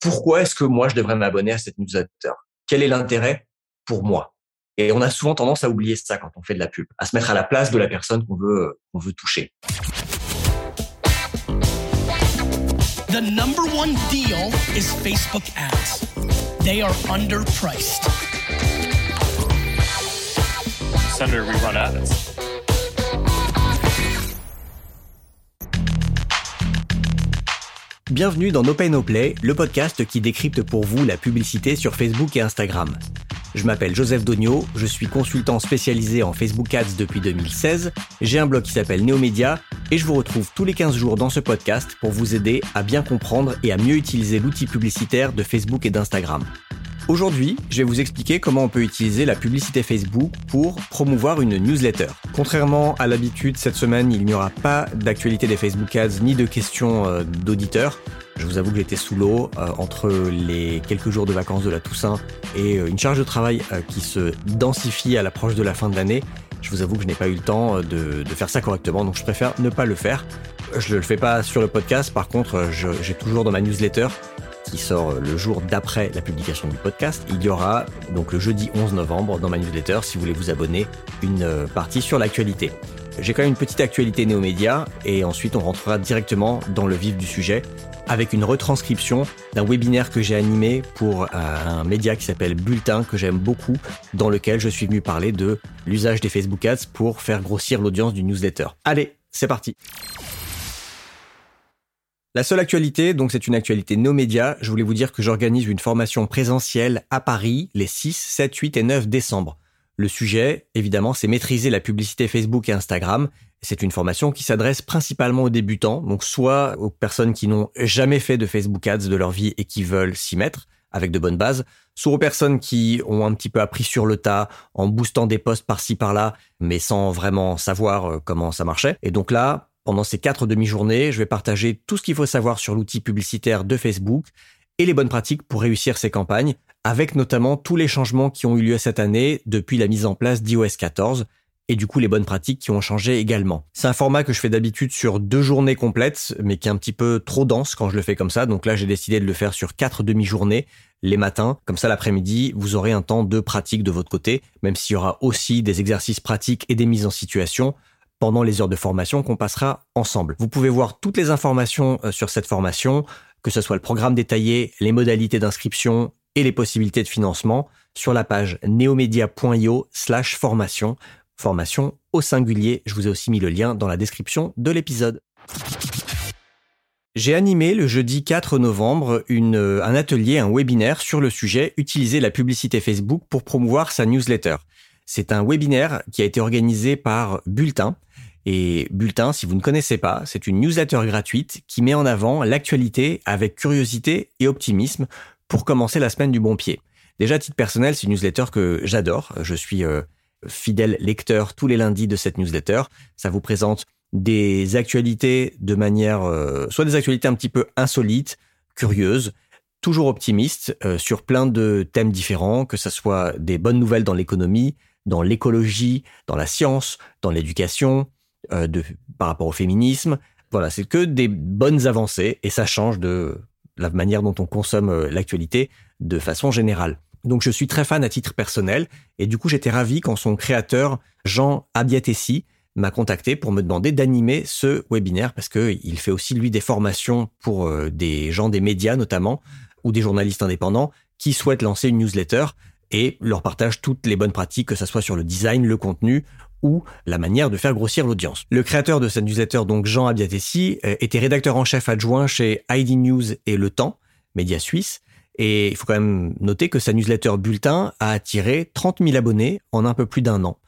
pourquoi est-ce que moi je devrais m'abonner à cette newsletter? Quel est l'intérêt pour moi? Et on a souvent tendance à oublier ça quand on fait de la pub, à se mettre à la place de la personne qu'on veut qu'on veut toucher. The number one deal is Facebook ads. They are underpriced. Senator, we run ads. Bienvenue dans No Pay Play, le podcast qui décrypte pour vous la publicité sur Facebook et Instagram. Je m'appelle Joseph Dogno, je suis consultant spécialisé en Facebook Ads depuis 2016, j'ai un blog qui s'appelle Neomedia et je vous retrouve tous les 15 jours dans ce podcast pour vous aider à bien comprendre et à mieux utiliser l'outil publicitaire de Facebook et d'Instagram. Aujourd'hui, je vais vous expliquer comment on peut utiliser la publicité Facebook pour promouvoir une newsletter. Contrairement à l'habitude, cette semaine, il n'y aura pas d'actualité des Facebook Ads ni de questions euh, d'auditeurs. Je vous avoue que j'étais sous l'eau euh, entre les quelques jours de vacances de la Toussaint et euh, une charge de travail qui se densifie à l'approche de la fin de l'année. Je vous avoue que je n'ai pas eu le temps de, de, faire ça correctement, donc je préfère ne pas le faire. Je ne le fais pas sur le podcast, par contre, j'ai toujours dans ma newsletter qui sort le jour d'après la publication du podcast. Il y aura donc le jeudi 11 novembre dans ma newsletter, si vous voulez vous abonner, une euh, partie sur l'actualité. J'ai quand même une petite actualité néo-média et ensuite on rentrera directement dans le vif du sujet avec une retranscription d'un webinaire que j'ai animé pour euh, un média qui s'appelle Bulletin que j'aime beaucoup dans lequel je suis venu parler de l'usage des Facebook Ads pour faire grossir l'audience du newsletter. Allez, c'est parti. La seule actualité, donc c'est une actualité no média, je voulais vous dire que j'organise une formation présentielle à Paris les 6, 7, 8 et 9 décembre. Le sujet, évidemment, c'est maîtriser la publicité Facebook et Instagram. C'est une formation qui s'adresse principalement aux débutants, donc soit aux personnes qui n'ont jamais fait de Facebook Ads de leur vie et qui veulent s'y mettre avec de bonnes bases, soit aux personnes qui ont un petit peu appris sur le tas en boostant des posts par-ci par-là, mais sans vraiment savoir euh, comment ça marchait. Et donc là, pendant ces quatre demi-journées, je vais partager tout ce qu'il faut savoir sur l'outil publicitaire de Facebook et les bonnes pratiques pour réussir ces campagnes, avec notamment tous les changements qui ont eu lieu cette année depuis la mise en place d'iOS 14 et du coup les bonnes pratiques qui ont changé également. C'est un format que je fais d'habitude sur deux journées complètes, mais qui est un petit peu trop dense quand je le fais comme ça. Donc là, j'ai décidé de le faire sur quatre demi-journées les matins. Comme ça, l'après-midi, vous aurez un temps de pratique de votre côté, même s'il y aura aussi des exercices pratiques et des mises en situation pendant les heures de formation qu'on passera ensemble. Vous pouvez voir toutes les informations euh, sur cette formation, que ce soit le programme détaillé, les modalités d'inscription et les possibilités de financement sur la page neomedia.io slash formation. Formation au singulier. Je vous ai aussi mis le lien dans la description de l'épisode. J'ai animé le jeudi 4 novembre euh, un atelier, un webinaire sur le sujet Utiliser la publicité Facebook pour promouvoir sa newsletter. C'est un webinaire qui a été organisé par Bulletin, et Bulletin, si vous ne connaissez pas, c'est une newsletter gratuite qui met en avant l'actualité avec curiosité et optimisme pour commencer la semaine du bon pied. Déjà, à titre personnel, c'est une newsletter que j'adore. Je suis euh, fidèle lecteur tous les lundis de cette newsletter. Ça vous présente des actualités de manière, euh, soit des actualités un petit peu insolites, curieuses, toujours optimistes, euh, sur plein de thèmes différents, que ce soit des bonnes nouvelles dans l'économie, dans l'écologie, dans la science, dans l'éducation, euh, de, par rapport au féminisme. Voilà, c'est que des bonnes avancées et ça change de la manière dont on consomme euh, l'actualité de façon générale. Donc je suis très fan à titre personnel et du coup j'étais ravi quand son créateur Jean Abiatessi m'a contacté pour me demander d'animer ce webinaire parce que il fait aussi lui des formations pour euh, des gens des médias notamment ou des journalistes indépendants qui souhaitent lancer une newsletter et leur partage toutes les bonnes pratiques que ce soit sur le design, le contenu ou la manière de faire grossir l'audience. Le créateur de cette newsletter, donc Jean Abiatessi, euh, était rédacteur en chef adjoint chez ID News et Le Temps, média suisse, et il faut quand même noter que sa newsletter Bulletin a attiré 30 000 abonnés en un peu plus d'un an.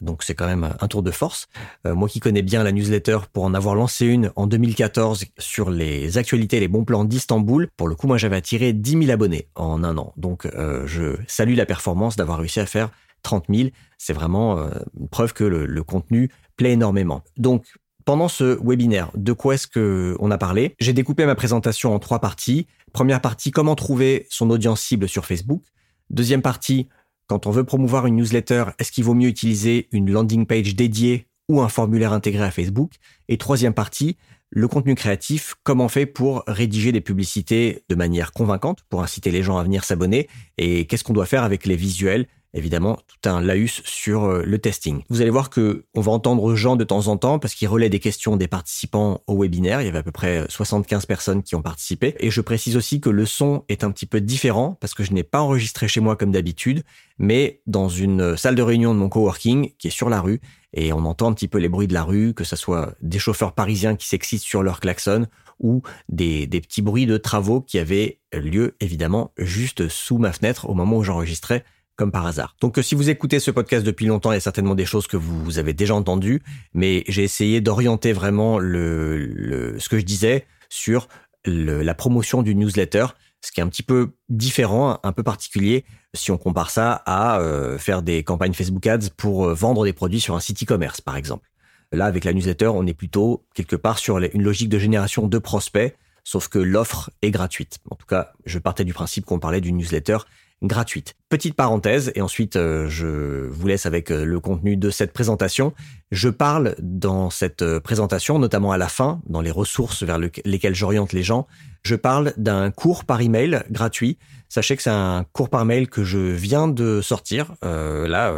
Donc c'est quand même un tour de force. Euh, moi qui connais bien la newsletter pour en avoir lancé une en 2014 sur les actualités et les bons plans d'Istanbul, pour le coup moi j'avais attiré 10 000 abonnés en un an. Donc euh, je salue la performance d'avoir réussi à faire 30 000, c'est vraiment euh, une preuve que le, contenu plaît énormément. Donc, pendant ce webinaire, de quoi est-ce que on a parlé? J'ai découpé ma présentation en trois parties. Première partie, comment trouver son audience cible sur Facebook. Deuxième partie, quand on veut promouvoir une newsletter, est-ce qu'il vaut mieux utiliser une landing page dédiée ou un formulaire intégré à Facebook? Et troisième partie, le contenu créatif, comment on fait pour rédiger des publicités de manière convaincante, pour inciter les gens à venir s'abonner, et qu'est-ce qu'on doit faire avec les visuels évidemment tout un laus sur euh, le testing. Vous allez voir que on va entendre Jean de temps en temps parce qu'il relaie des questions des participants au webinaire. Il y avait à peu près 75 personnes qui ont participé. Et je précise aussi que le son est un petit peu différent parce que je n'ai pas enregistré chez moi comme d'habitude, mais dans une salle de réunion de mon coworking qui est sur la rue et on entend un petit peu les bruits de la rue, que ce soit des chauffeurs parisiens qui s'excitent sur leur klaxon ou des petits bruits de travaux qui avaient lieu évidemment juste sous ma fenêtre au moment où j'enregistrais comme par hasard. Donc si vous écoutez ce podcast depuis longtemps, il y a certainement des choses que vous avez déjà entendues, mais j'ai essayé d'orienter vraiment le, ce que je disais sur la promotion du newsletter, ce qui est un petit peu différent, un peu particulier, si on compare ça à euh, faire des campagnes Facebook Ads pour euh, vendre des produits sur un site e-commerce, par exemple. Là, avec la newsletter, on est plutôt quelque part sur une logique de génération de prospects, sauf que l'offre est gratuite. En tout cas, je partais du principe qu'on parlait d'une newsletter gratuite. Petite parenthèse, et ensuite euh, je vous laisse avec euh, le contenu de cette présentation. Je parle dans cette euh, présentation, notamment à la fin, dans les ressources vers lesquelles j'oriente les gens, je parle d'un cours par email gratuit. Sachez que c'est un cours par mail que je viens de sortir, là,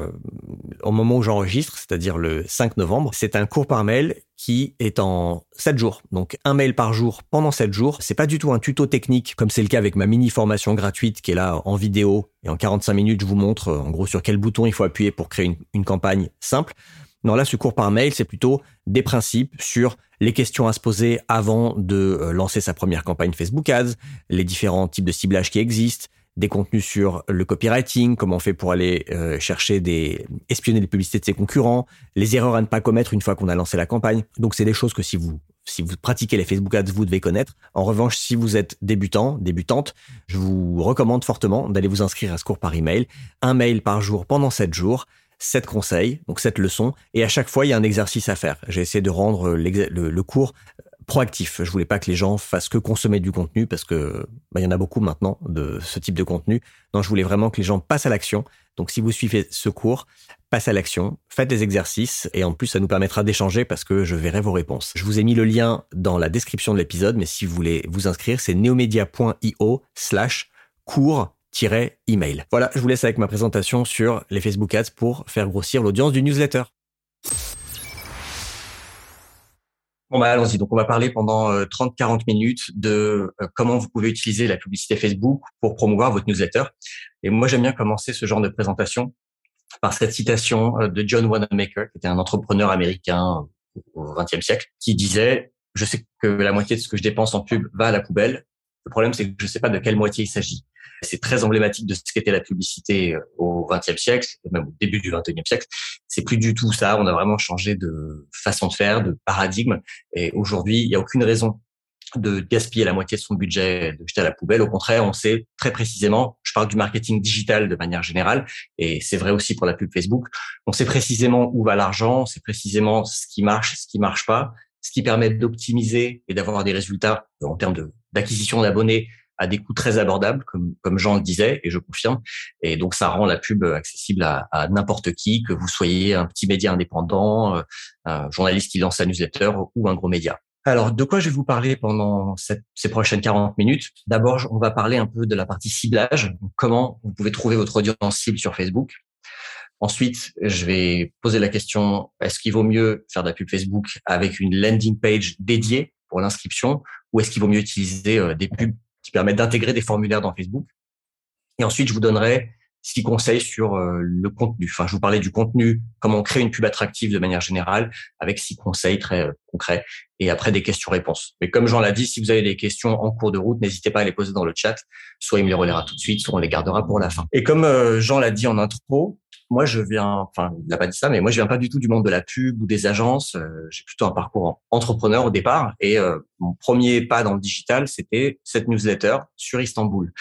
au moment où j'enregistre, c'est-à-dire le 5 novembre. C'est un cours par mail qui est en 7 jours. Donc un mail par jour pendant 7 jours. C'est pas du tout un tuto technique comme c'est le cas avec ma mini formation gratuite qui est là en vidéo et en 45 minutes je vous montre en gros sur quel bouton il faut appuyer pour créer une, une campagne simple. Non, là, ce cours par mail, c'est plutôt des principes sur les questions à se poser avant de euh, lancer sa première campagne Facebook Ads, les différents types de ciblage qui existent, des contenus sur le copywriting, comment on fait pour aller euh, chercher des espionner les publicités de ses concurrents, les erreurs à ne pas commettre une fois qu'on a lancé la campagne. Donc c'est des choses que si vous si vous pratiquez les Facebook Ads, vous devez connaître. En revanche, si vous êtes débutant, débutante, je vous recommande fortement d'aller vous inscrire à ce cours par email, un mail par jour pendant 7 jours. 7 conseils, donc 7 leçons, et à chaque fois, il y a un exercice à faire. J'ai essayé de rendre le, le cours proactif. Je voulais pas que les gens fassent que consommer du contenu parce que bah, il y en a beaucoup maintenant de ce type de contenu. Non, je voulais vraiment que les gens passent à l'action. Donc si vous suivez ce cours, passez à l'action, faites des exercices et en plus ça nous permettra d'échanger parce que je verrai vos réponses. Je vous ai mis le lien dans la description de l'épisode, mais si vous voulez vous inscrire, c'est neomedia.io slash cours-email. Voilà, je vous laisse avec ma présentation sur les Facebook Ads pour faire grossir l'audience du newsletter. Bon, bah, allons-y. Donc, on va parler pendant 30-40 euh, minutes de euh, comment vous pouvez utiliser la publicité Facebook pour promouvoir votre newsletter. Et moi, j'aime bien commencer ce genre de présentation par cette citation euh, de John Wanamaker, qui était un entrepreneur américain au XXe siècle, qui disait « Je sais que la moitié de ce que je dépense en pub va à la poubelle. Le problème, c'est que je ne sais pas de quelle moitié il s'agit. » C'est très emblématique de ce qu'était la publicité euh, au XXe siècle, même au début du XXIe siècle. C'est plus du tout ça. On a vraiment changé de façon de faire, de paradigme. Et aujourd'hui, il n'y a aucune raison de gaspiller la moitié de son budget, de jeter à la poubelle. Au contraire, on sait très précisément, je parle du marketing digital de manière générale, et c'est vrai aussi pour la pub Facebook, on sait précisément où va l'argent, on sait précisément ce qui marche, ce qui marche pas, ce qui permet d'optimiser et d'avoir des résultats en termes d'acquisition d'abonnés à des coûts très abordables, comme, comme Jean le disait, et je confirme. Et donc, ça rend la pub accessible à, à n'importe qui, que vous soyez un petit média indépendant, euh, un journaliste qui lance sa newsletter ou un gros média. Alors, de quoi je vais vous parler pendant ces prochaines 40 minutes? D'abord, on va parler un peu de la partie ciblage, comment vous pouvez trouver votre audience cible sur Facebook. Ensuite, je vais poser la question, est-ce qu'il vaut mieux faire de la pub Facebook avec une landing page dédiée pour l'inscription ou est-ce qu'il vaut mieux utiliser euh, des pubs qui permettent d'intégrer des formulaires dans Facebook? Et ensuite, je vous donnerai six conseils sur euh, le contenu. Enfin, je vous parlais du contenu, comment créer une pub attractive de manière générale, avec six conseils très euh, concrets. Et après, des questions-réponses. Mais comme Jean l'a dit, si vous avez des questions en cours de route, n'hésitez pas à les poser dans le chat. Soit il me les relaiera tout de suite, soit on les gardera pour la fin. Et comme Jean l'a dit en intro, moi, je viens, enfin, il n'a pas dit ça, mais moi, je viens pas du tout du monde de la pub ou des agences. Euh, j'ai plutôt un parcours entrepreneur au départ. Et euh, mon premier pas dans le digital, c'était cette newsletter sur Istanbul.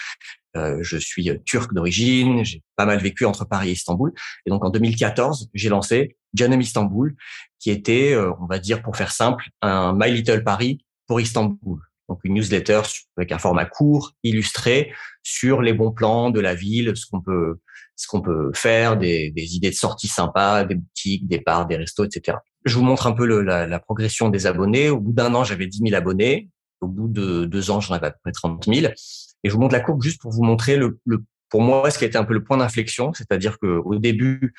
Euh, je suis turc d'origine, j'ai pas mal vécu entre Paris et Istanbul. Et donc, en 2014, j'ai lancé Janem Istanbul, qui était, on va dire, pour faire simple, un My Little Paris pour Istanbul donc une newsletter avec un format court, illustré sur les bons plans de la ville, ce qu'on peut ce qu'on peut faire, des, des, idées de sortie sympas, des boutiques, des bars, des restos, etc. Je vous montre un peu le, la, la, progression des abonnés. Au bout d'un an, j'avais 10 000 abonnés. Au bout de deux ans, j'en avais à peu près 30 000. Et je vous montre la courbe juste pour vous montrer le, le pour moi ce qui a été un peu le point d'inflexion, c'est-à-dire que au début,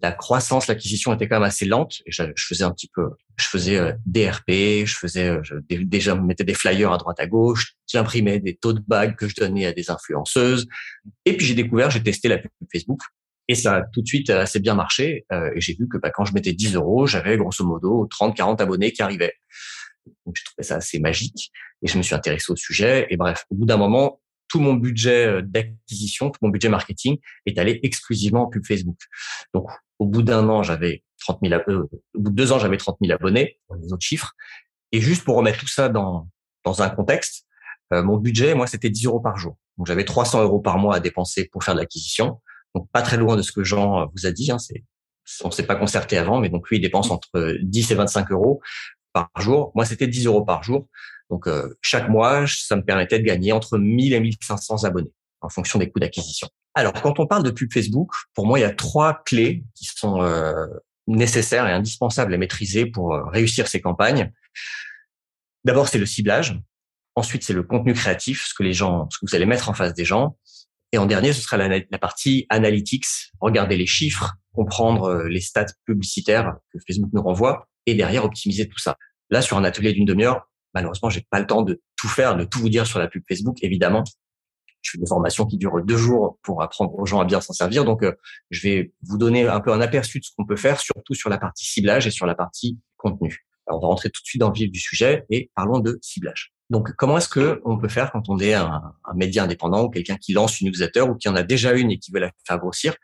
la croissance, l'acquisition était quand même assez lente. Je, faisais un petit peu, je faisais euh, des RP, je faisais euh, je, déjà mettais des flyers à droite à gauche, j'imprimais des taux de bagues que je donnais à des influenceuses. Et puis j'ai découvert, j'ai testé la pub Facebook et ça a tout de suite assez bien marché. Euh, et j'ai vu que bah, quand je mettais 10 euros, j'avais grosso modo 30, 40 abonnés qui arrivaient. Donc je trouvais ça assez magique et je me suis intéressé au sujet. Et bref, au bout d'un moment, tout mon budget d'acquisition, tout mon budget marketing est allé exclusivement en pub Facebook. Donc au bout d'un an, j'avais 30 000, euh, au bout de deux ans, j'avais 30 000 abonnés, les autres chiffres. Et juste pour remettre tout ça dans, dans un contexte, euh, mon budget, moi, c'était 10 euros par jour. Donc, j'avais 300 euros par mois à dépenser pour faire de l'acquisition. Donc, pas très loin de ce que Jean euh, vous a dit. Hein, c'est, on s'est pas concerté avant, mais donc lui, il dépense entre 10 et 25 euros par jour. Moi, c'était 10 euros par jour. Donc, chaque mois, ça me permettait de gagner entre 1000 et 1500 abonnés en fonction des coûts d'acquisition. Alors, quand on parle de pub Facebook, pour moi, il y a trois clés qui sont euh, nécessaires et indispensables à maîtriser pour euh, réussir ces campagnes. D'abord, c'est le ciblage. Ensuite, c'est le contenu créatif, ce que les gens, ce que vous allez mettre en face des gens. Et en dernier, ce sera la, partie analytics, regarder les chiffres, comprendre euh, les stats publicitaires que Facebook nous renvoie, et derrière optimiser tout ça. Là, sur un atelier d'une demi-heure, malheureusement, j'ai pas le temps de tout faire, de tout vous dire sur la pub Facebook, évidemment je fais des formations qui durent deux jours pour apprendre aux gens à bien s'en servir. Donc, euh, je vais vous donner un peu un aperçu de ce qu'on peut faire, surtout sur la partie ciblage et sur la partie contenu. Alors, on va rentrer tout de suite dans le vif du sujet et parlons de ciblage. Donc, comment est-ce que on peut faire quand on est un, un média indépendant ou quelqu'un qui lance une newsletter ou qui en a déjà une et qui veut la faire grossir?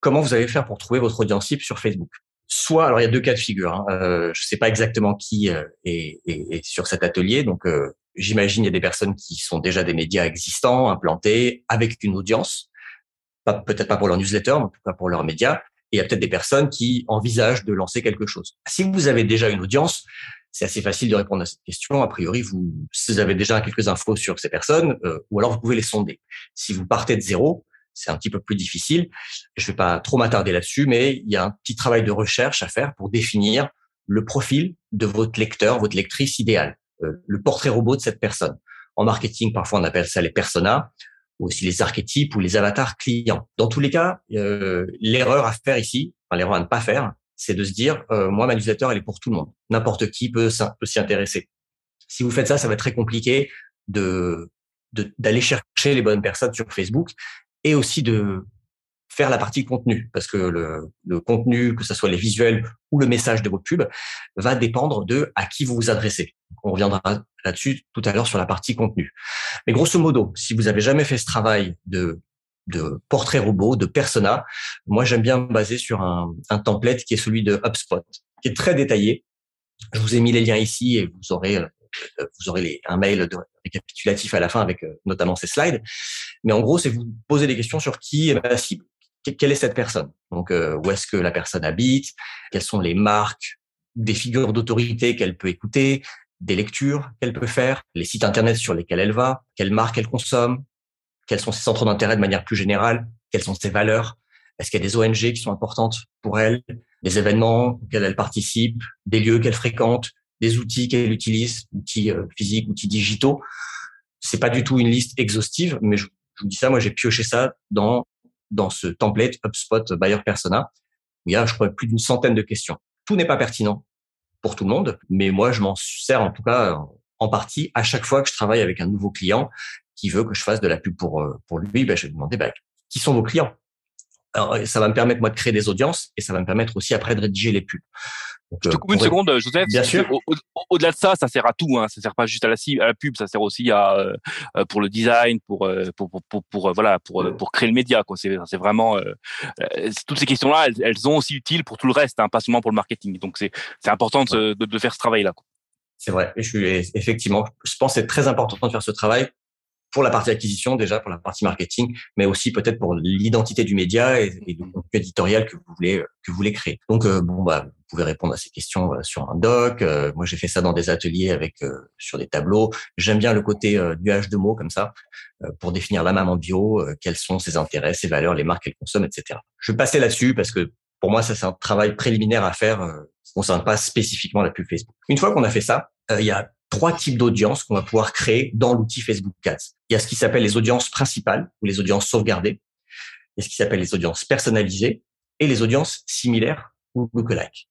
Comment vous allez faire pour trouver votre audience cible sur Facebook? Soit, alors il y a deux cas de figure. Hein. Euh, je ne sais pas exactement qui euh, est, est, est, sur cet atelier, donc euh, J'imagine il y a des personnes qui sont déjà des médias existants, implantés, avec une audience, peut-être pas pour leur newsletter, mais en tout cas pour leurs médias. Et il y a peut-être des personnes qui envisagent de lancer quelque chose. Si vous avez déjà une audience, c'est assez facile de répondre à cette question. A priori, vous, vous avez déjà quelques infos sur ces personnes, euh, ou alors vous pouvez les sonder. Si vous partez de zéro, c'est un petit peu plus difficile. Je ne vais pas trop m'attarder là-dessus, mais il y a un petit travail de recherche à faire pour définir le profil de votre lecteur, votre lectrice idéale. Euh, le portrait robot de cette personne. En marketing, parfois on appelle ça les personas, ou aussi les archétypes ou les avatars clients. Dans tous les cas, euh, l'erreur à faire ici, enfin l'erreur à ne pas faire, c'est de se dire, euh, moi, ma newsletter, elle est pour tout le monde. N'importe qui peut, peut s'y intéresser. Si vous faites ça, ça va être très compliqué de d'aller chercher les bonnes personnes sur Facebook et aussi de faire la partie contenu, parce que le, le, contenu, que ce soit les visuels ou le message de vos pubs, va dépendre de à qui vous vous adressez. On reviendra là-dessus tout à l'heure sur la partie contenu. Mais grosso modo, si vous avez jamais fait ce travail de, de portrait robot, de persona, moi j'aime bien me baser sur un, un template qui est celui de HubSpot, qui est très détaillé. Je vous ai mis les liens ici et vous aurez euh, vous aurez un mail de récapitulatif à la fin avec euh, notamment ces slides. Mais en gros, c'est vous poser des questions sur qui est ma cible quelle est cette personne Donc, euh, où est-ce que la personne habite Quelles sont les marques, des figures d'autorité qu'elle peut écouter, des lectures qu'elle peut faire, les sites internet sur lesquels elle va, quelles marques elle consomme, quels sont ses centres d'intérêt de manière plus générale, quelles sont ses valeurs, est-ce qu'il y a des ONG qui sont importantes pour elle, des événements auxquels elle participe, des lieux qu'elle fréquente, des outils qu'elle utilise, outils euh, physiques, outils digitaux. C'est pas du tout une liste exhaustive, mais je, vous dis ça, moi j'ai pioché ça dans dans ce template HubSpot Buyer Persona. il y a, je crois, plus d'une centaine de questions. Tout n'est pas pertinent pour tout le monde, mais moi, je m'en sers en tout cas en partie à chaque fois que je travaille avec un nouveau client qui veut que je fasse de la pub pour euh, pour lui. Ben, je vais demander ben, qui sont vos clients? Alors, ça va me permettre moi de créer des audiences et ça va me permettre aussi après de rédiger les pubs je te coupe une seconde, Joseph. Bien sûr. Au-delà de ça, ça sert à tout. Hein. Ça sert pas juste à la, à la pub, ça sert aussi à euh, pour le design, pour euh, pour, pour, pour, pour, euh, voilà, pour pour créer le média. C'est, c'est vraiment euh, toutes ces questions-là, elles, elles, sont aussi utiles pour tout le reste, hein, pas seulement pour le marketing. Donc c'est c'est important de, de, de, faire ce travail-là. C'est vrai. Je suis effectivement, je pense que c'est très important de faire ce travail pour la partie acquisition déjà, pour la partie marketing, mais aussi peut-être pour l'identité du média et, et le contenu éditorial que vous voulez que vous voulez créer. Donc bon bah pouvez répondre à ces questions euh, sur un doc. Euh, moi j'ai fait ça dans des ateliers avec euh, sur des tableaux. J'aime bien le côté nuage de mots comme ça pour définir la maman bio, quels sont ses intérêts, ses valeurs, les marques qu'elle consomme, etc. Je vais passer là-dessus parce que pour moi ça c'est un travail préliminaire à faire Ça ne concerne pas spécifiquement la pub Facebook. Une fois qu'on a fait ça, il y a trois types d'audiences qu'on va pouvoir créer dans l'outil Facebook Ads. Il y a ce qui s'appelle les audiences principales ou les audiences sauvegardées. Il y a ce qui s'appelle les audiences personnalisées et les audiences similaires ou lookalike.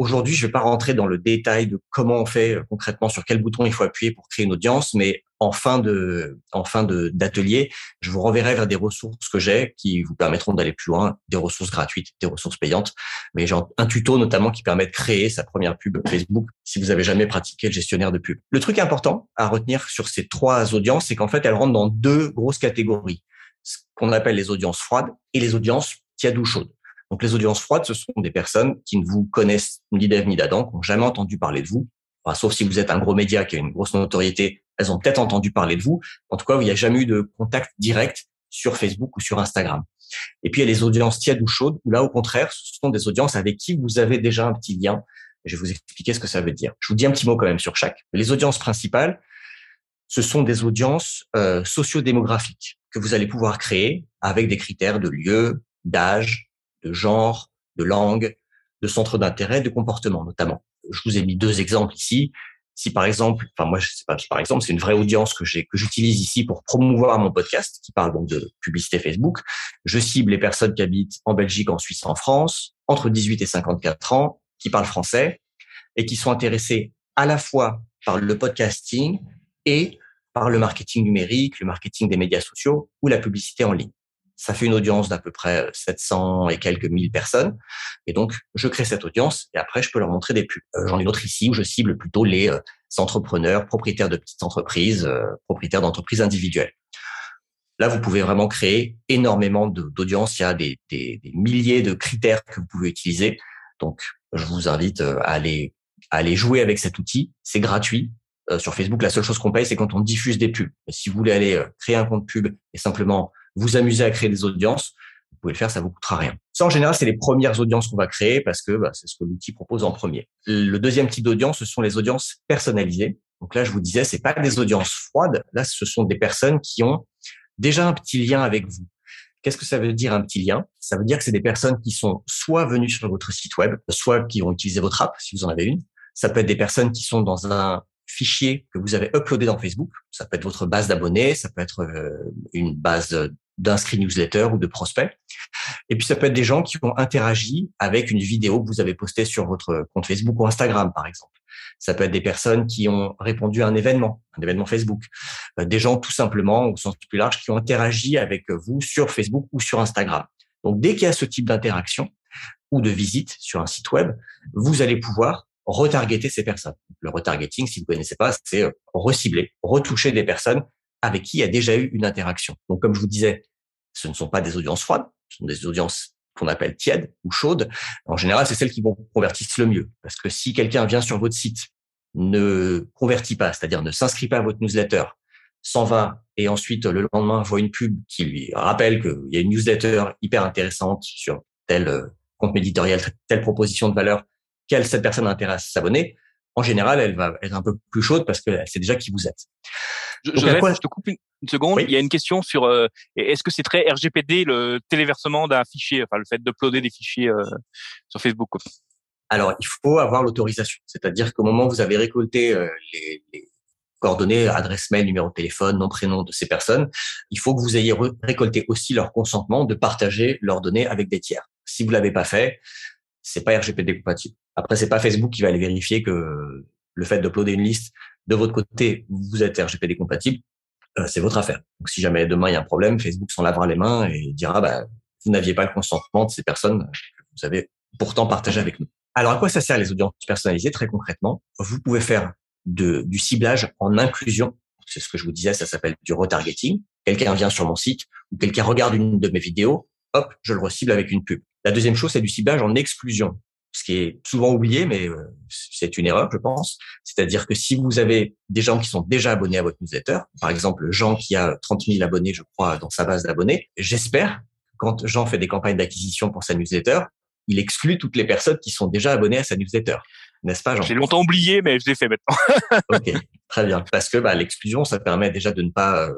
Aujourd'hui, je ne vais pas rentrer dans le détail de comment on fait euh, concrètement, sur quel bouton il faut appuyer pour créer une audience, mais en fin de, en d'atelier, je vous renverrai vers des ressources que j'ai qui vous permettront d'aller plus loin, des ressources gratuites, des ressources payantes. Mais j'ai un tuto notamment qui permet de créer sa première pub Facebook si vous avez jamais pratiqué le gestionnaire de pub. Le truc important à retenir sur ces trois audiences, c'est qu'en fait, elles rentrent dans deux grosses catégories. Ce qu'on appelle les audiences froides et les audiences tièdes ou chaudes. Donc les audiences froides, ce sont des personnes qui ne vous connaissent ni d'Ève ni d'Adam, qui n'ont jamais entendu parler de vous. sauf si vous êtes un gros média qui a une grosse notoriété, elles ont peut-être entendu parler de vous. En tout cas, il n'y a jamais eu de contact direct sur Facebook ou sur Instagram. Et puis il y a les audiences tièdes ou chaudes, où là, au contraire, ce sont des audiences avec qui vous avez déjà un petit lien. Je vais vous expliquer ce que ça veut dire. Je vous dis un petit mot quand même sur chaque. Les audiences principales, ce sont des audiences euh, sociodémographiques que vous allez pouvoir créer avec des critères de lieu, d'âge, de genre, de langue, de centre d'intérêt, de comportement notamment. Je vous ai mis deux exemples ici. Si par exemple, enfin moi par exemple, c'est une vraie audience que j'ai j'utilise ici pour promouvoir mon podcast qui parle donc de publicité Facebook. Je cible les personnes qui habitent en Belgique, en Suisse, en France, entre 18 et 54 ans, qui parlent français et qui sont intéressés à la fois par le podcasting et par le marketing numérique, le marketing des médias sociaux ou la publicité en ligne ça fait une audience d'à peu près 700 et quelques mille personnes. Et donc, je crée cette audience et après, je peux leur montrer des pubs. Euh, j'en ai d'autres ici où je cible plutôt les euh, entrepreneurs, propriétaires de petites entreprises, euh, propriétaires d'entreprises individuelles. Là, vous pouvez vraiment créer énormément d'audience. Il y a des, des, des, milliers de critères que vous pouvez utiliser. Donc, je vous invite à aller, à aller jouer avec cet outil. C'est gratuit. sur Facebook, la seule chose qu'on paye, c'est quand on diffuse des pubs. si vous voulez aller créer un compte pub et simplement vous amuser à créer des audiences, vous pouvez le faire, ça vous coûtera rien. Ça, en général, c'est les premières audiences qu'on va créer parce que bah, c'est ce que l'outil propose en premier. Le deuxième type d'audience, ce sont les audiences personnalisées. Donc là, je vous disais, c'est pas des audiences froides. Là, ce sont des personnes qui ont déjà un petit lien avec vous. Qu'est-ce que ça veut dire un petit lien? Ça veut dire que c'est des personnes qui sont soit venues sur votre site web, soit qui ont utilisé votre app, si vous en avez une. Ça peut être des personnes qui sont dans un fichier que vous avez uploadé dans Facebook. Ça peut être votre base d'abonnés, ça peut être euh, une base d'inscrits newsletter ou de prospects. Et puis ça peut être des gens qui ont interagi avec une vidéo que vous avez postée sur votre compte Facebook ou Instagram, par exemple. Ça peut être des personnes qui ont répondu à un événement, un événement Facebook. Euh, des gens tout simplement, au sens plus large, qui ont interagi avec vous sur Facebook ou sur Instagram. Donc dès qu'il y a ce type d'interaction ou de visite sur un site web, vous allez pouvoir retargeter ces personnes. Le retargeting, si vous ne connaissez pas, c'est euh, recibler, retoucher des personnes avec qui il y a déjà eu une interaction. Donc, comme je vous disais, ce ne sont pas des audiences froides, ce sont des audiences qu'on appelle tièdes ou chaudes. En général, c'est celles qui vont convertissent le mieux. Parce que si quelqu'un vient sur votre site, ne convertit pas, c'est-à-dire ne s'inscrit pas à votre newsletter, s'en va et ensuite le lendemain voit une pub qui lui rappelle qu'il y a une newsletter hyper intéressante sur tel euh, compte éditorial, telle proposition de valeur quelle cette personne intéresse à s'abonner, en général, elle va être un peu plus chaude parce que c'est déjà qui vous êtes. Je, je, te coupe une, seconde. Il y a une question sur euh, est-ce que c'est très RGPD le téléversement d'un fichier, enfin le fait d'uploader des fichiers euh, sur Facebook? Alors, il faut avoir l'autorisation. C'est-à-dire qu'au moment où vous avez récolté euh, les, les, coordonnées, adresse mail, numéro de téléphone, nom, prénom de ces personnes, il faut que vous ayez récolté aussi leur consentement de partager leurs données avec des tiers. Si vous l'avez pas fait, c'est pas RGPD compatible. Après, c'est pas Facebook qui va aller vérifier que le fait d'uploader une liste de votre côté, vous êtes RGPD compatible, euh, c'est votre affaire. Donc, si jamais demain il y a un problème, Facebook s'en lavera les mains et dira, bah, vous n'aviez pas le consentement de ces personnes que vous avez pourtant partagé avec nous. Alors, à quoi ça sert les audiences personnalisées Très concrètement, vous pouvez faire du ciblage en inclusion. C'est ce que je vous disais, ça s'appelle du retargeting. Quelqu'un vient sur mon site ou quelqu'un regarde une de mes vidéos, hop, je le recible avec une pub. La deuxième chose, c'est du ciblage en exclusion, ce qui est souvent oublié, mais euh, c'est une erreur, je pense. C'est-à-dire que si vous avez des gens qui sont déjà abonnés à votre newsletter, par exemple Jean qui a 30 000 abonnés, je crois, dans sa base d'abonnés, j'espère quand Jean fait des campagnes d'acquisition pour sa newsletter, il exclut toutes les personnes qui sont déjà abonnées à sa newsletter. N'est-ce pas, Jean? J'ai longtemps oublié, mais je l'ai fait maintenant. ok, très bien. Parce que bah, l'exclusion, ça permet déjà de ne pas euh,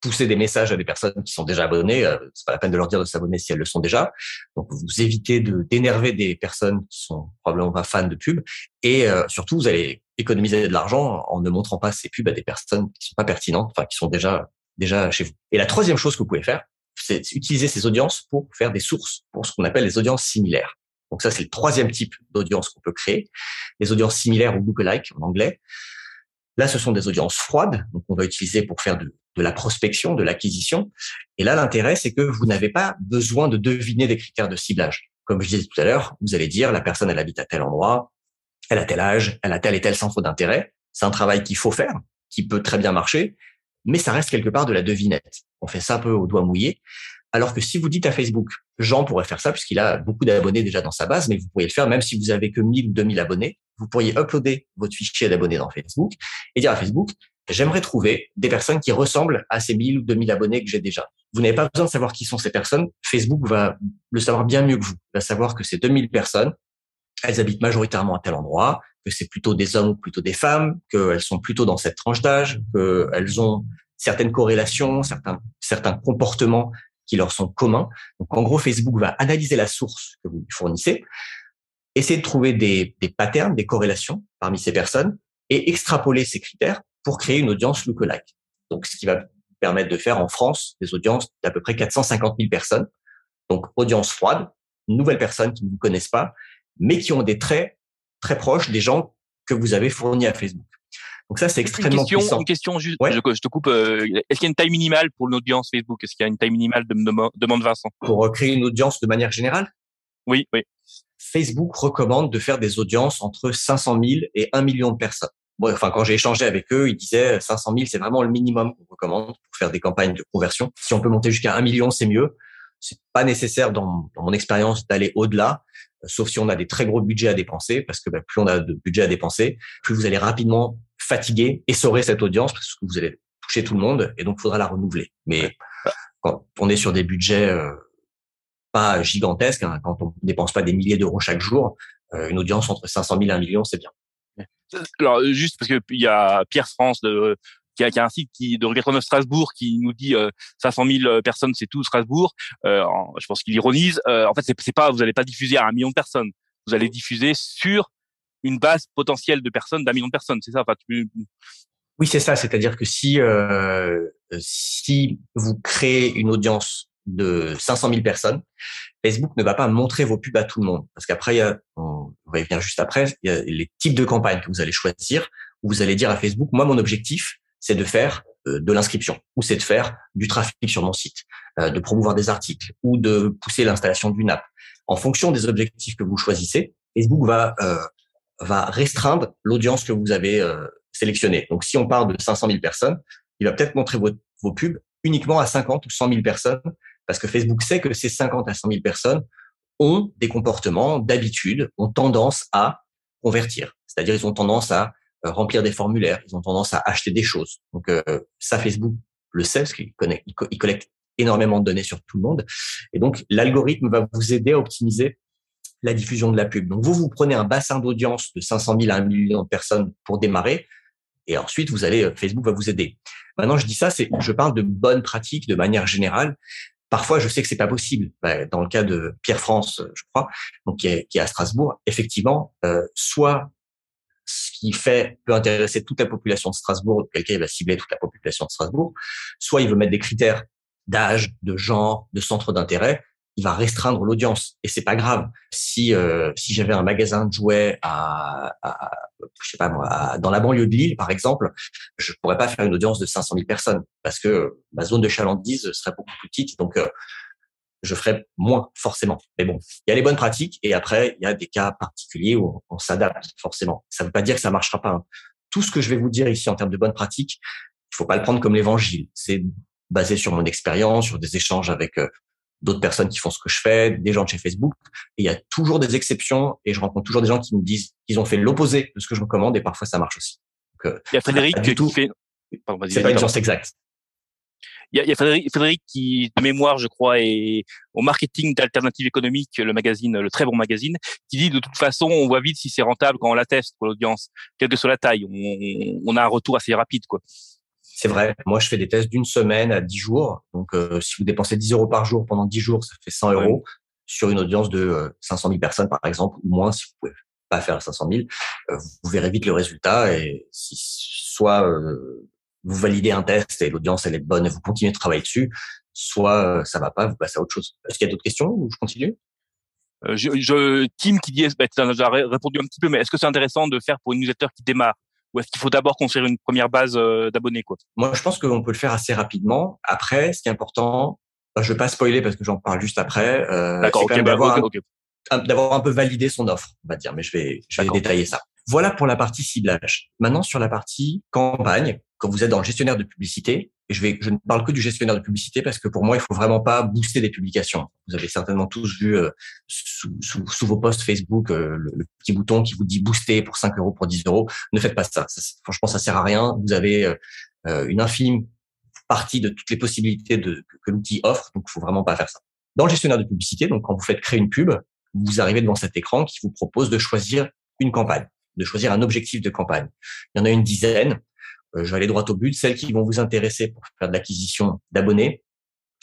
pousser des messages à des personnes qui sont déjà abonnées. Euh, c'est pas la peine de leur dire de s'abonner si elles le sont déjà. Donc, vous évitez de d'énerver des personnes qui sont probablement pas fans de pubs. Et euh, surtout, vous allez économiser de l'argent en ne montrant pas ces pubs à des personnes qui sont pas pertinentes, enfin qui sont déjà déjà chez vous. Et la troisième chose que vous pouvez faire, c'est utiliser ces audiences pour faire des sources pour ce qu'on appelle les audiences similaires. Donc ça, c'est le troisième type d'audience qu'on peut créer. Les audiences similaires ou lookalike en anglais. Là, ce sont des audiences froides, donc on va utiliser pour faire de, de la prospection, de l'acquisition. Et là, l'intérêt, c'est que vous n'avez pas besoin de deviner des critères de ciblage. Comme je disais tout à l'heure, vous allez dire la personne, elle habite à tel endroit, elle a tel âge, elle a tel et tel centre d'intérêt. C'est un travail qu'il faut faire, qui peut très bien marcher, mais ça reste quelque part de la devinette. On fait ça un peu au doigt mouillé. Alors que si vous dites à Facebook, Jean pourrait faire ça puisqu'il a beaucoup d'abonnés déjà dans sa base, mais vous pourriez le faire même si vous avez que 1000 ou 2000 abonnés. Vous pourriez uploader votre fichier d'abonnés dans Facebook et dire à Facebook, j'aimerais trouver des personnes qui ressemblent à ces 1000 ou 2000 abonnés que j'ai déjà. Vous n'avez pas besoin de savoir qui sont ces personnes. Facebook va le savoir bien mieux que vous. Il va savoir que ces 2000 personnes, elles habitent majoritairement à tel endroit, que c'est plutôt des hommes ou plutôt des femmes, qu'elles sont plutôt dans cette tranche d'âge, qu'elles ont certaines corrélations, certains, certains comportements qui leur sont communs. Donc, en gros, Facebook va analyser la source que vous lui fournissez, essayer de trouver des, des patterns, des corrélations parmi ces personnes et extrapoler ces critères pour créer une audience lookalike. Donc, ce qui va permettre de faire en France des audiences d'à peu près 450 000 personnes. Donc, audience froide, nouvelles personnes qui ne vous connaissent pas, mais qui ont des traits très proches des gens que vous avez fournis à Facebook. Donc ça, c'est extrêmement une question, puissant. Une question juste, je, je, te coupe. Euh, Est-ce qu'il y a une taille minimale pour l'audience Facebook? Est-ce qu'il y a une taille minimale de, de demande Vincent? Pour créer une audience de manière générale? Oui, oui. Facebook recommande de faire des audiences entre 500 000 et 1 million de personnes. Bon, enfin, quand j'ai échangé avec eux, ils disaient 500 000, c'est vraiment le minimum qu'on recommande pour faire des campagnes de conversion. Si on peut monter jusqu'à 1 million, c'est mieux. C'est pas nécessaire dans, dans mon expérience d'aller au-delà, sauf si on a des très gros budgets à dépenser, parce que bah, plus on a de budget à dépenser, plus vous allez rapidement fatiguer, essorer cette audience, parce que vous allez toucher tout le monde, et donc il faudra la renouveler. Mais quand on est sur des budgets euh, pas gigantesques, hein, quand on dépense pas des milliers d'euros chaque jour, euh, une audience entre 500 000 et 1 million, c'est bien. Alors juste parce que il y a Pierre France de qui a, qui a, un site qui de Regretton de Strasbourg qui nous dit euh, 500 000 personnes, c'est tout Strasbourg. Euh, je pense qu'il ironise. Euh, en fait, c'est pas, vous n'allez pas diffuser à un million de personnes. Vous allez diffuser sur une base potentielle de personnes d'un million de personnes. C'est ça? Oui, c'est ça. C'est-à-dire que si euh, si vous créez une audience de 500 000 personnes, Facebook ne va pas montrer vos pubs à tout le monde. Parce qu'après, on va y venir juste après, il y a les types de campagnes que vous allez choisir, où vous allez dire à Facebook, moi, mon objectif, c'est de faire euh, de l'inscription, ou c'est de faire du trafic sur mon site, euh, de promouvoir des articles, ou de pousser l'installation d'une app. En fonction des objectifs que vous choisissez, Facebook va euh, va restreindre l'audience que vous avez euh, sélectionnée. Donc, si on part de 500 000 personnes, il va peut-être montrer vos, vos pubs uniquement à 50 ou 100 000 personnes, parce que Facebook sait que ces 50 à 100 000 personnes ont des comportements d'habitude, ont tendance à convertir. C'est-à-dire, ils ont tendance à euh, remplir des formulaires, ils ont tendance à acheter des choses. Donc euh, ça, Facebook le sait parce qu'il il collecte énormément de données sur tout le monde. Et donc l'algorithme va vous aider à optimiser la diffusion de la pub. Donc vous, vous prenez un bassin d'audience de 500 000 à 1 million de personnes pour démarrer. Et ensuite, vous allez, euh, Facebook va vous aider. Maintenant, je dis ça, c'est, je parle de bonnes pratiques de manière générale. Parfois, je sais que c'est pas possible. Bah, dans le cas de Pierre France, je crois, donc qui est, qui est à Strasbourg, effectivement, euh, soit ce qui fait peut intéresser toute la population de Strasbourg, quelqu'un va cibler toute la population de Strasbourg, soit il veut mettre des critères d'âge, de genre, de centre d'intérêt, il va restreindre l'audience et c'est pas grave. Si euh, si j'avais un magasin de jouets à, à je sais pas moi, dans la banlieue de Lille par exemple, je pourrais pas faire une audience de 500 000 personnes parce que ma zone de chalandise serait beaucoup plus petite. Donc euh, je ferais moins forcément. Mais bon, il y a les bonnes pratiques et après il y a des cas particuliers où on, s'adapte forcément. Ça veut pas dire que ça marchera pas. Hein. Tout ce que je vais vous dire ici en termes de bonnes pratiques, il faut pas le prendre comme l'évangile. C'est basé sur mon expérience, sur des échanges avec euh, d'autres personnes qui font ce que je fais, des gens de chez Facebook. Et il y a toujours des exceptions et je rencontre toujours des gens qui me disent qu'ils ont fait l'opposé de ce que je recommande et parfois ça marche aussi. Donc, euh, il y a Frédéric qui tout, fait. C'est pas une science exacte. Il y a, il y a Frédéric, Frédéric, qui, de mémoire, je crois, est au marketing d'alternative économique, le magazine, le très bon magazine, qui dit de toute façon, on voit vite si c'est rentable quand on la teste pour l'audience, quelle que soit la taille. On, on, a un retour assez rapide, quoi. C'est vrai. Moi, je fais des tests d'une semaine à 10 jours. Donc, euh, si vous dépensez 10 euros par jour pendant 10 jours, ça fait 100 euros sur une audience de 500 000 personnes, par exemple, ou moins si vous pouvez pas faire 500 000. vous verrez vite le résultat et si soit vous validez un test et l'audience elle est bonne et vous continuez de travailler dessus, soit ça va pas, vous passez à autre chose. Est-ce qu'il y a d'autres questions ou je continue? Euh, je, je, Tim qui dit, bah, tu as répondu un petit peu, mais est-ce que c'est intéressant de faire pour une newsletter qui démarre? Ou est-ce qu'il faut d'abord construire une première base euh, d'abonnés quoi? Moi, je pense qu'on peut le faire assez rapidement. Après, ce qui est important, bah, je vais pas spoiler parce que j'en parle juste après. Euh, D'accord, bah, d'avoir un, un, peu validé son offre, on va dire, mais je vais, je vais détailler ça. Voilà pour la partie ciblage. Maintenant, sur la partie campagne, quand vous êtes dans le gestionnaire de publicité, et je vais, je ne parle que du gestionnaire de publicité parce que pour moi, il faut vraiment pas booster des publications. Vous avez certainement tous vu euh, sous, sous, sous, vos posts Facebook euh, le, petit bouton qui vous dit booster pour 5 euros, pour 10 euros. Ne faites pas ça. franchement, ça sert à rien. Vous avez euh, une infime partie de toutes les possibilités de, que, l'outil offre, donc il faut vraiment pas faire ça. Dans le gestionnaire de publicité, donc quand vous faites créer une pub, vous arrivez devant cet écran qui vous propose de choisir une campagne, de choisir un objectif de campagne. Il y en a une dizaine. Euh, je vais aller droit au but. Celles qui vont vous intéresser pour faire de l'acquisition d'abonnés,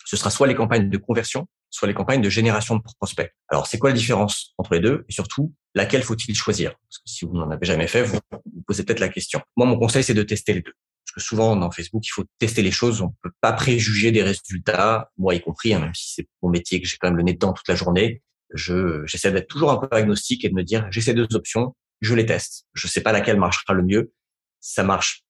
ce sera soit les campagnes de conversion, soit les campagnes de génération de prospects. Alors, c'est quoi la différence entre les deux Et surtout, laquelle faut-il choisir? Parce que si vous n'en avez jamais fait, vous vous posez peut-être la question. Moi, mon conseil, c'est de tester les deux. Parce que souvent, dans Facebook, il faut tester les choses. On ne peut pas préjuger des résultats, moi y compris, hein, même si c'est mon métier que j'ai quand même le nez dedans toute la journée. Je j'essaie d'être toujours un peu agnostique et de me dire, j'ai ces deux options, je les teste. Je sais pas laquelle marchera le mieux. Ça marche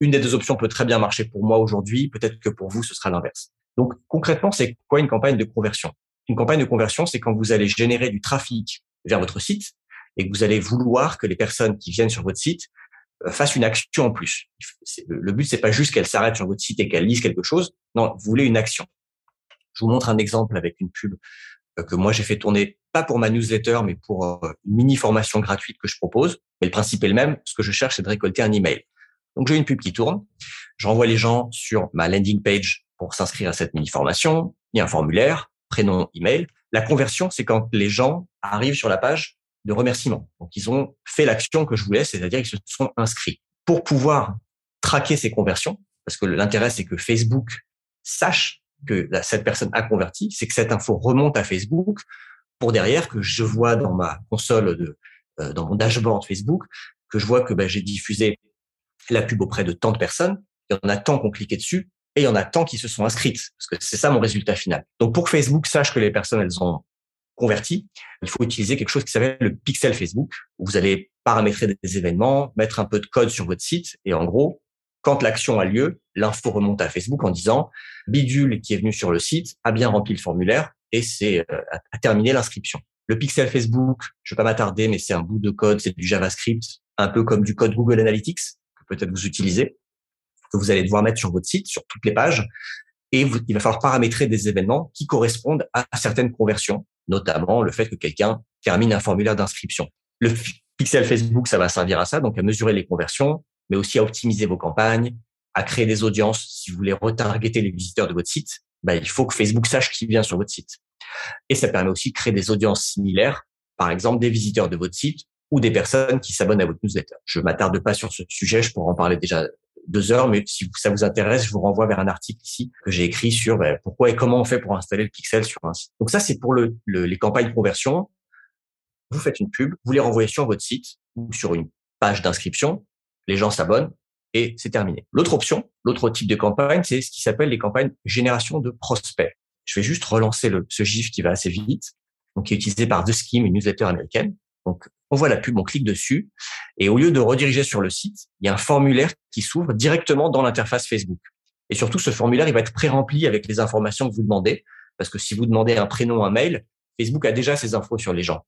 une des deux options peut très bien marcher pour moi aujourd'hui, peut-être que pour vous, ce sera l'inverse. Donc concrètement, c'est quoi une campagne de conversion? Une campagne de conversion, c'est quand vous allez générer du trafic vers votre site et que vous allez vouloir que les personnes qui viennent sur votre site euh, fassent une action en plus. Le but, c'est pas juste qu'elles s'arrêtent sur votre site et qu'elles lisent quelque chose. Non, vous voulez une action. Je vous montre un exemple avec une pub euh, que moi j'ai fait tourner pas pour ma newsletter, mais pour euh, une mini formation gratuite que je propose. Mais le principe est le même. Ce que je cherche, c'est de récolter un email. Donc j'ai une pub qui tourne, j'envoie les gens sur ma landing page pour s'inscrire à cette mini formation, il y a un formulaire, prénom, email. La conversion, c'est quand les gens arrivent sur la page de remerciement. Donc ils ont fait l'action que je voulais, c'est-à-dire ils se sont inscrits. Pour pouvoir traquer ces conversions, parce que l'intérêt c'est que Facebook sache que cette personne a converti, c'est que cette info remonte à Facebook pour derrière que je vois dans ma console de euh, dans mon dashboard Facebook que je vois que ben, j'ai diffusé la pub auprès de tant de personnes, il y en a tant qui ont cliqué dessus et il y en a tant qui se sont inscrites, parce que c'est ça mon résultat final. Donc pour que Facebook sache que les personnes, elles ont converti, il faut utiliser quelque chose qui s'appelle le pixel Facebook, où vous allez paramétrer des événements, mettre un peu de code sur votre site, et en gros, quand l'action a lieu, l'info remonte à Facebook en disant Bidule qui est venu sur le site a bien rempli le formulaire et c'est euh, a terminé l'inscription. Le pixel Facebook, je vais pas m'attarder, mais c'est un bout de code, c'est du JavaScript, un peu comme du code Google Analytics peut-être vous utilisez, que vous allez devoir mettre sur votre site, sur toutes les pages. Et il va falloir paramétrer des événements qui correspondent à certaines conversions, notamment le fait que quelqu'un termine un formulaire d'inscription. Le pixel Facebook, ça va servir à ça, donc à mesurer les conversions, mais aussi à optimiser vos campagnes, à créer des audiences. Si vous voulez retargeter les visiteurs de votre site, bah, il faut que Facebook sache qui vient sur votre site. Et ça permet aussi de créer des audiences similaires, par exemple des visiteurs de votre site ou des personnes qui s'abonnent à votre newsletter. Je m'attarde pas sur ce sujet, je pourrais en parler déjà deux heures, mais si ça vous intéresse, je vous renvoie vers un article ici que j'ai écrit sur ben, pourquoi et comment on fait pour installer le pixel sur un site. Donc ça, c'est pour le, les campagnes de conversion. Vous faites une pub, vous les renvoyez sur votre site ou sur une page d'inscription, les gens s'abonnent et c'est terminé. L'autre option, l'autre type de campagne, c'est ce qui s'appelle les campagnes génération de prospects. Je vais juste relancer le, ce GIF qui va assez vite, donc qui est utilisé par The Scheme, une newsletter américaine. Donc, on voit la pub, on clique dessus, et au lieu de rediriger sur le site, il y a un formulaire qui s'ouvre directement dans l'interface Facebook. Et surtout, ce formulaire, il va être pré-rempli avec les informations que vous demandez, parce que si vous demandez un prénom, un mail, Facebook a déjà ces infos sur les gens.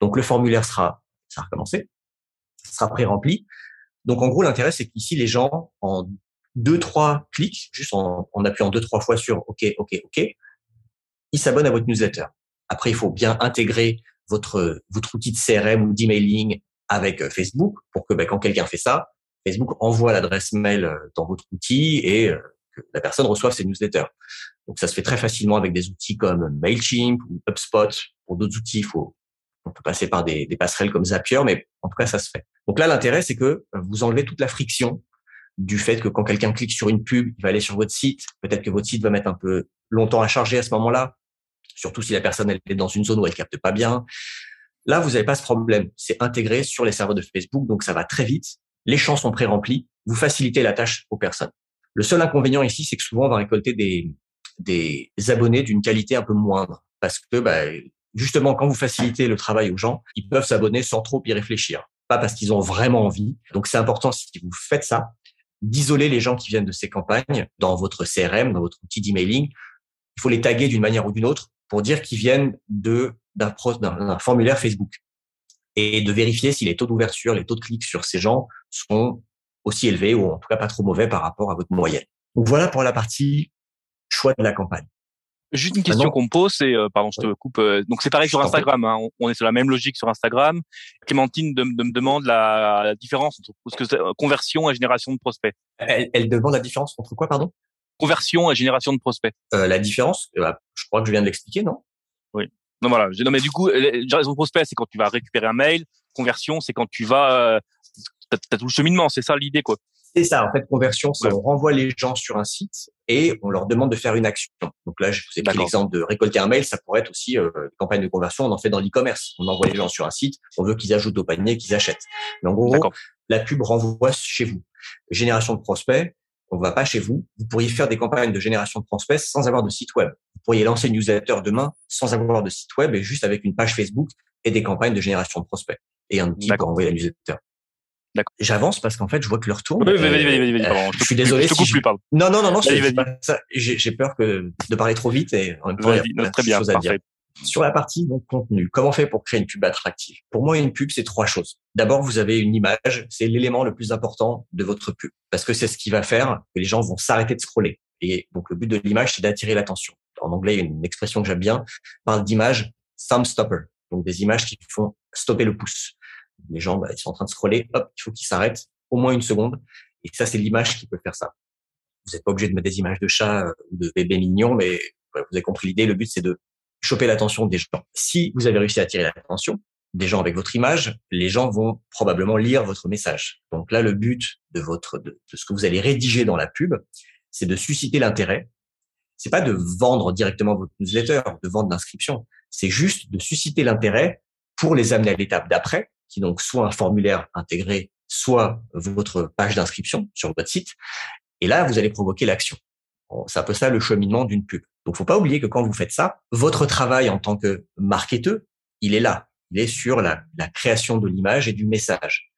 Donc, le formulaire sera, ça a recommencé, sera pré-rempli. Donc, en gros, l'intérêt, c'est qu'ici, les gens, en deux, trois clics, juste en, en appuyant deux, trois fois sur OK, OK, OK, ils s'abonnent à votre newsletter. Après, il faut bien intégrer votre votre outil de CRM ou d'emailing avec euh, Facebook pour que ben, quand quelqu'un fait ça, Facebook envoie l'adresse mail euh, dans votre outil et euh, que la personne reçoive ses newsletters. Donc ça se fait très facilement avec des outils comme Mailchimp ou HubSpot. Pour d'autres outils, il faut on peut passer par des, des, passerelles comme Zapier, mais en tout cas ça se fait. Donc là l'intérêt c'est que vous enlevez toute la friction du fait que quand quelqu'un clique sur une pub, il va aller sur votre site. Peut-être que votre site va mettre un peu longtemps à charger à ce moment-là, surtout si la personne elle est dans une zone où elle capte pas bien. Là, vous n'avez pas ce problème. C'est intégré sur les serveurs de Facebook, donc ça va très vite. Les champs sont pré-remplis. Vous facilitez la tâche aux personnes. Le seul inconvénient ici, c'est que souvent on va récolter des, des abonnés d'une qualité un peu moindre, parce que bah, justement, quand vous facilitez le travail aux gens, ils peuvent s'abonner sans trop y réfléchir, pas parce qu'ils ont vraiment envie. Donc c'est important si vous faites ça, d'isoler les gens qui viennent de ces campagnes dans votre CRM, dans votre outil d'emailing. Il faut les taguer d'une manière ou d'une autre pour dire qu'ils viennent de d'un formulaire Facebook et de vérifier si les taux d'ouverture, les taux de clics sur ces gens sont aussi élevés ou en tout cas pas trop mauvais par rapport à votre moyenne. Donc voilà pour la partie choix de la campagne. Juste une question qu'on me pose, c'est, euh, pardon, je te coupe. Euh, donc c'est pareil sur Instagram. Hein, on, est sur la même logique sur Instagram. Clémentine de, me demande la, différence entre ce que euh, conversion et génération de prospects. Elle, elle, demande la différence entre quoi, pardon? Conversion et génération de prospects. la différence, bah, je crois que je viens de l'expliquer, non? Oui. Non voilà. Non mais du coup, génération de prospects, c'est quand tu vas récupérer un mail. Conversion, c'est quand tu vas, t'as as tout le cheminement. C'est ça l'idée, quoi. C'est ça, en fait, conversion, c'est on renvoie les gens sur un site et on leur demande de faire une action. Donc là, je vous ai pris l'exemple de récolter un mail, ça pourrait être aussi euh, une campagne de conversion, on en fait dans l'e-commerce. On envoie les gens sur un site, on veut qu'ils ajoutent au panier, qu'ils achètent. Mais en gros, la pub renvoie chez vous. Génération de prospects, on va pas chez vous. Vous pourriez faire des campagnes de génération de prospects sans avoir de site web. Vous pourriez lancer une newsletter demain sans avoir de site web et juste avec une page Facebook et des campagnes de génération de prospects et un outil pour envoyer la newsletter. J'avance parce qu'en fait, je vois que l'heure tourne. Oui, vas-y, vas-y, vas-y, pardon. Je, suis désolé. Je te coupe plus, pardon. Non, non, non, non. J'ai peur que de parler trop vite et en même temps, il y a très bien, choses à dire. Sur la partie donc, contenu, comment faire pour créer une pub attractive? Pour moi, une pub, c'est trois choses. D'abord, vous avez une image, c'est l'élément le plus important de votre pub, parce que c'est ce qui va faire que les gens vont s'arrêter de scroller. Et donc, le but de l'image, c'est d'attirer l'attention. En anglais, une expression que j'aime bien, parle d'image thumb stopper, donc des images qui font stopper le pouce. Les gens, bah, ils sont en train de scroller, hop, il faut qu'ils s'arrêtent au moins une seconde. Et ça, c'est l'image qui peut faire ça. Vous n'êtes pas obligé de mettre des images de chats euh, ou de bébés mignons, mais vous avez compris l'idée. Le but, c'est de choper l'attention des gens. Si vous avez réussi à attirer l'attention des gens avec votre image, les gens vont probablement lire votre message. Donc là, le but de votre de, ce que vous allez rédiger dans la pub, c'est de susciter l'intérêt. C'est pas de vendre directement votre newsletter, de vendre l'inscription. C'est juste de susciter l'intérêt pour les amener à l'étape d'après, qui est donc soit un formulaire intégré soit votre page d'inscription sur votre site. Et là, vous allez provoquer l'action. C'est un peu ça le cheminement d'une pub. Donc, faut pas oublier que quand vous faites ça, votre travail en tant que marketeur, il est là. Il est sur la, création de l'image et du message.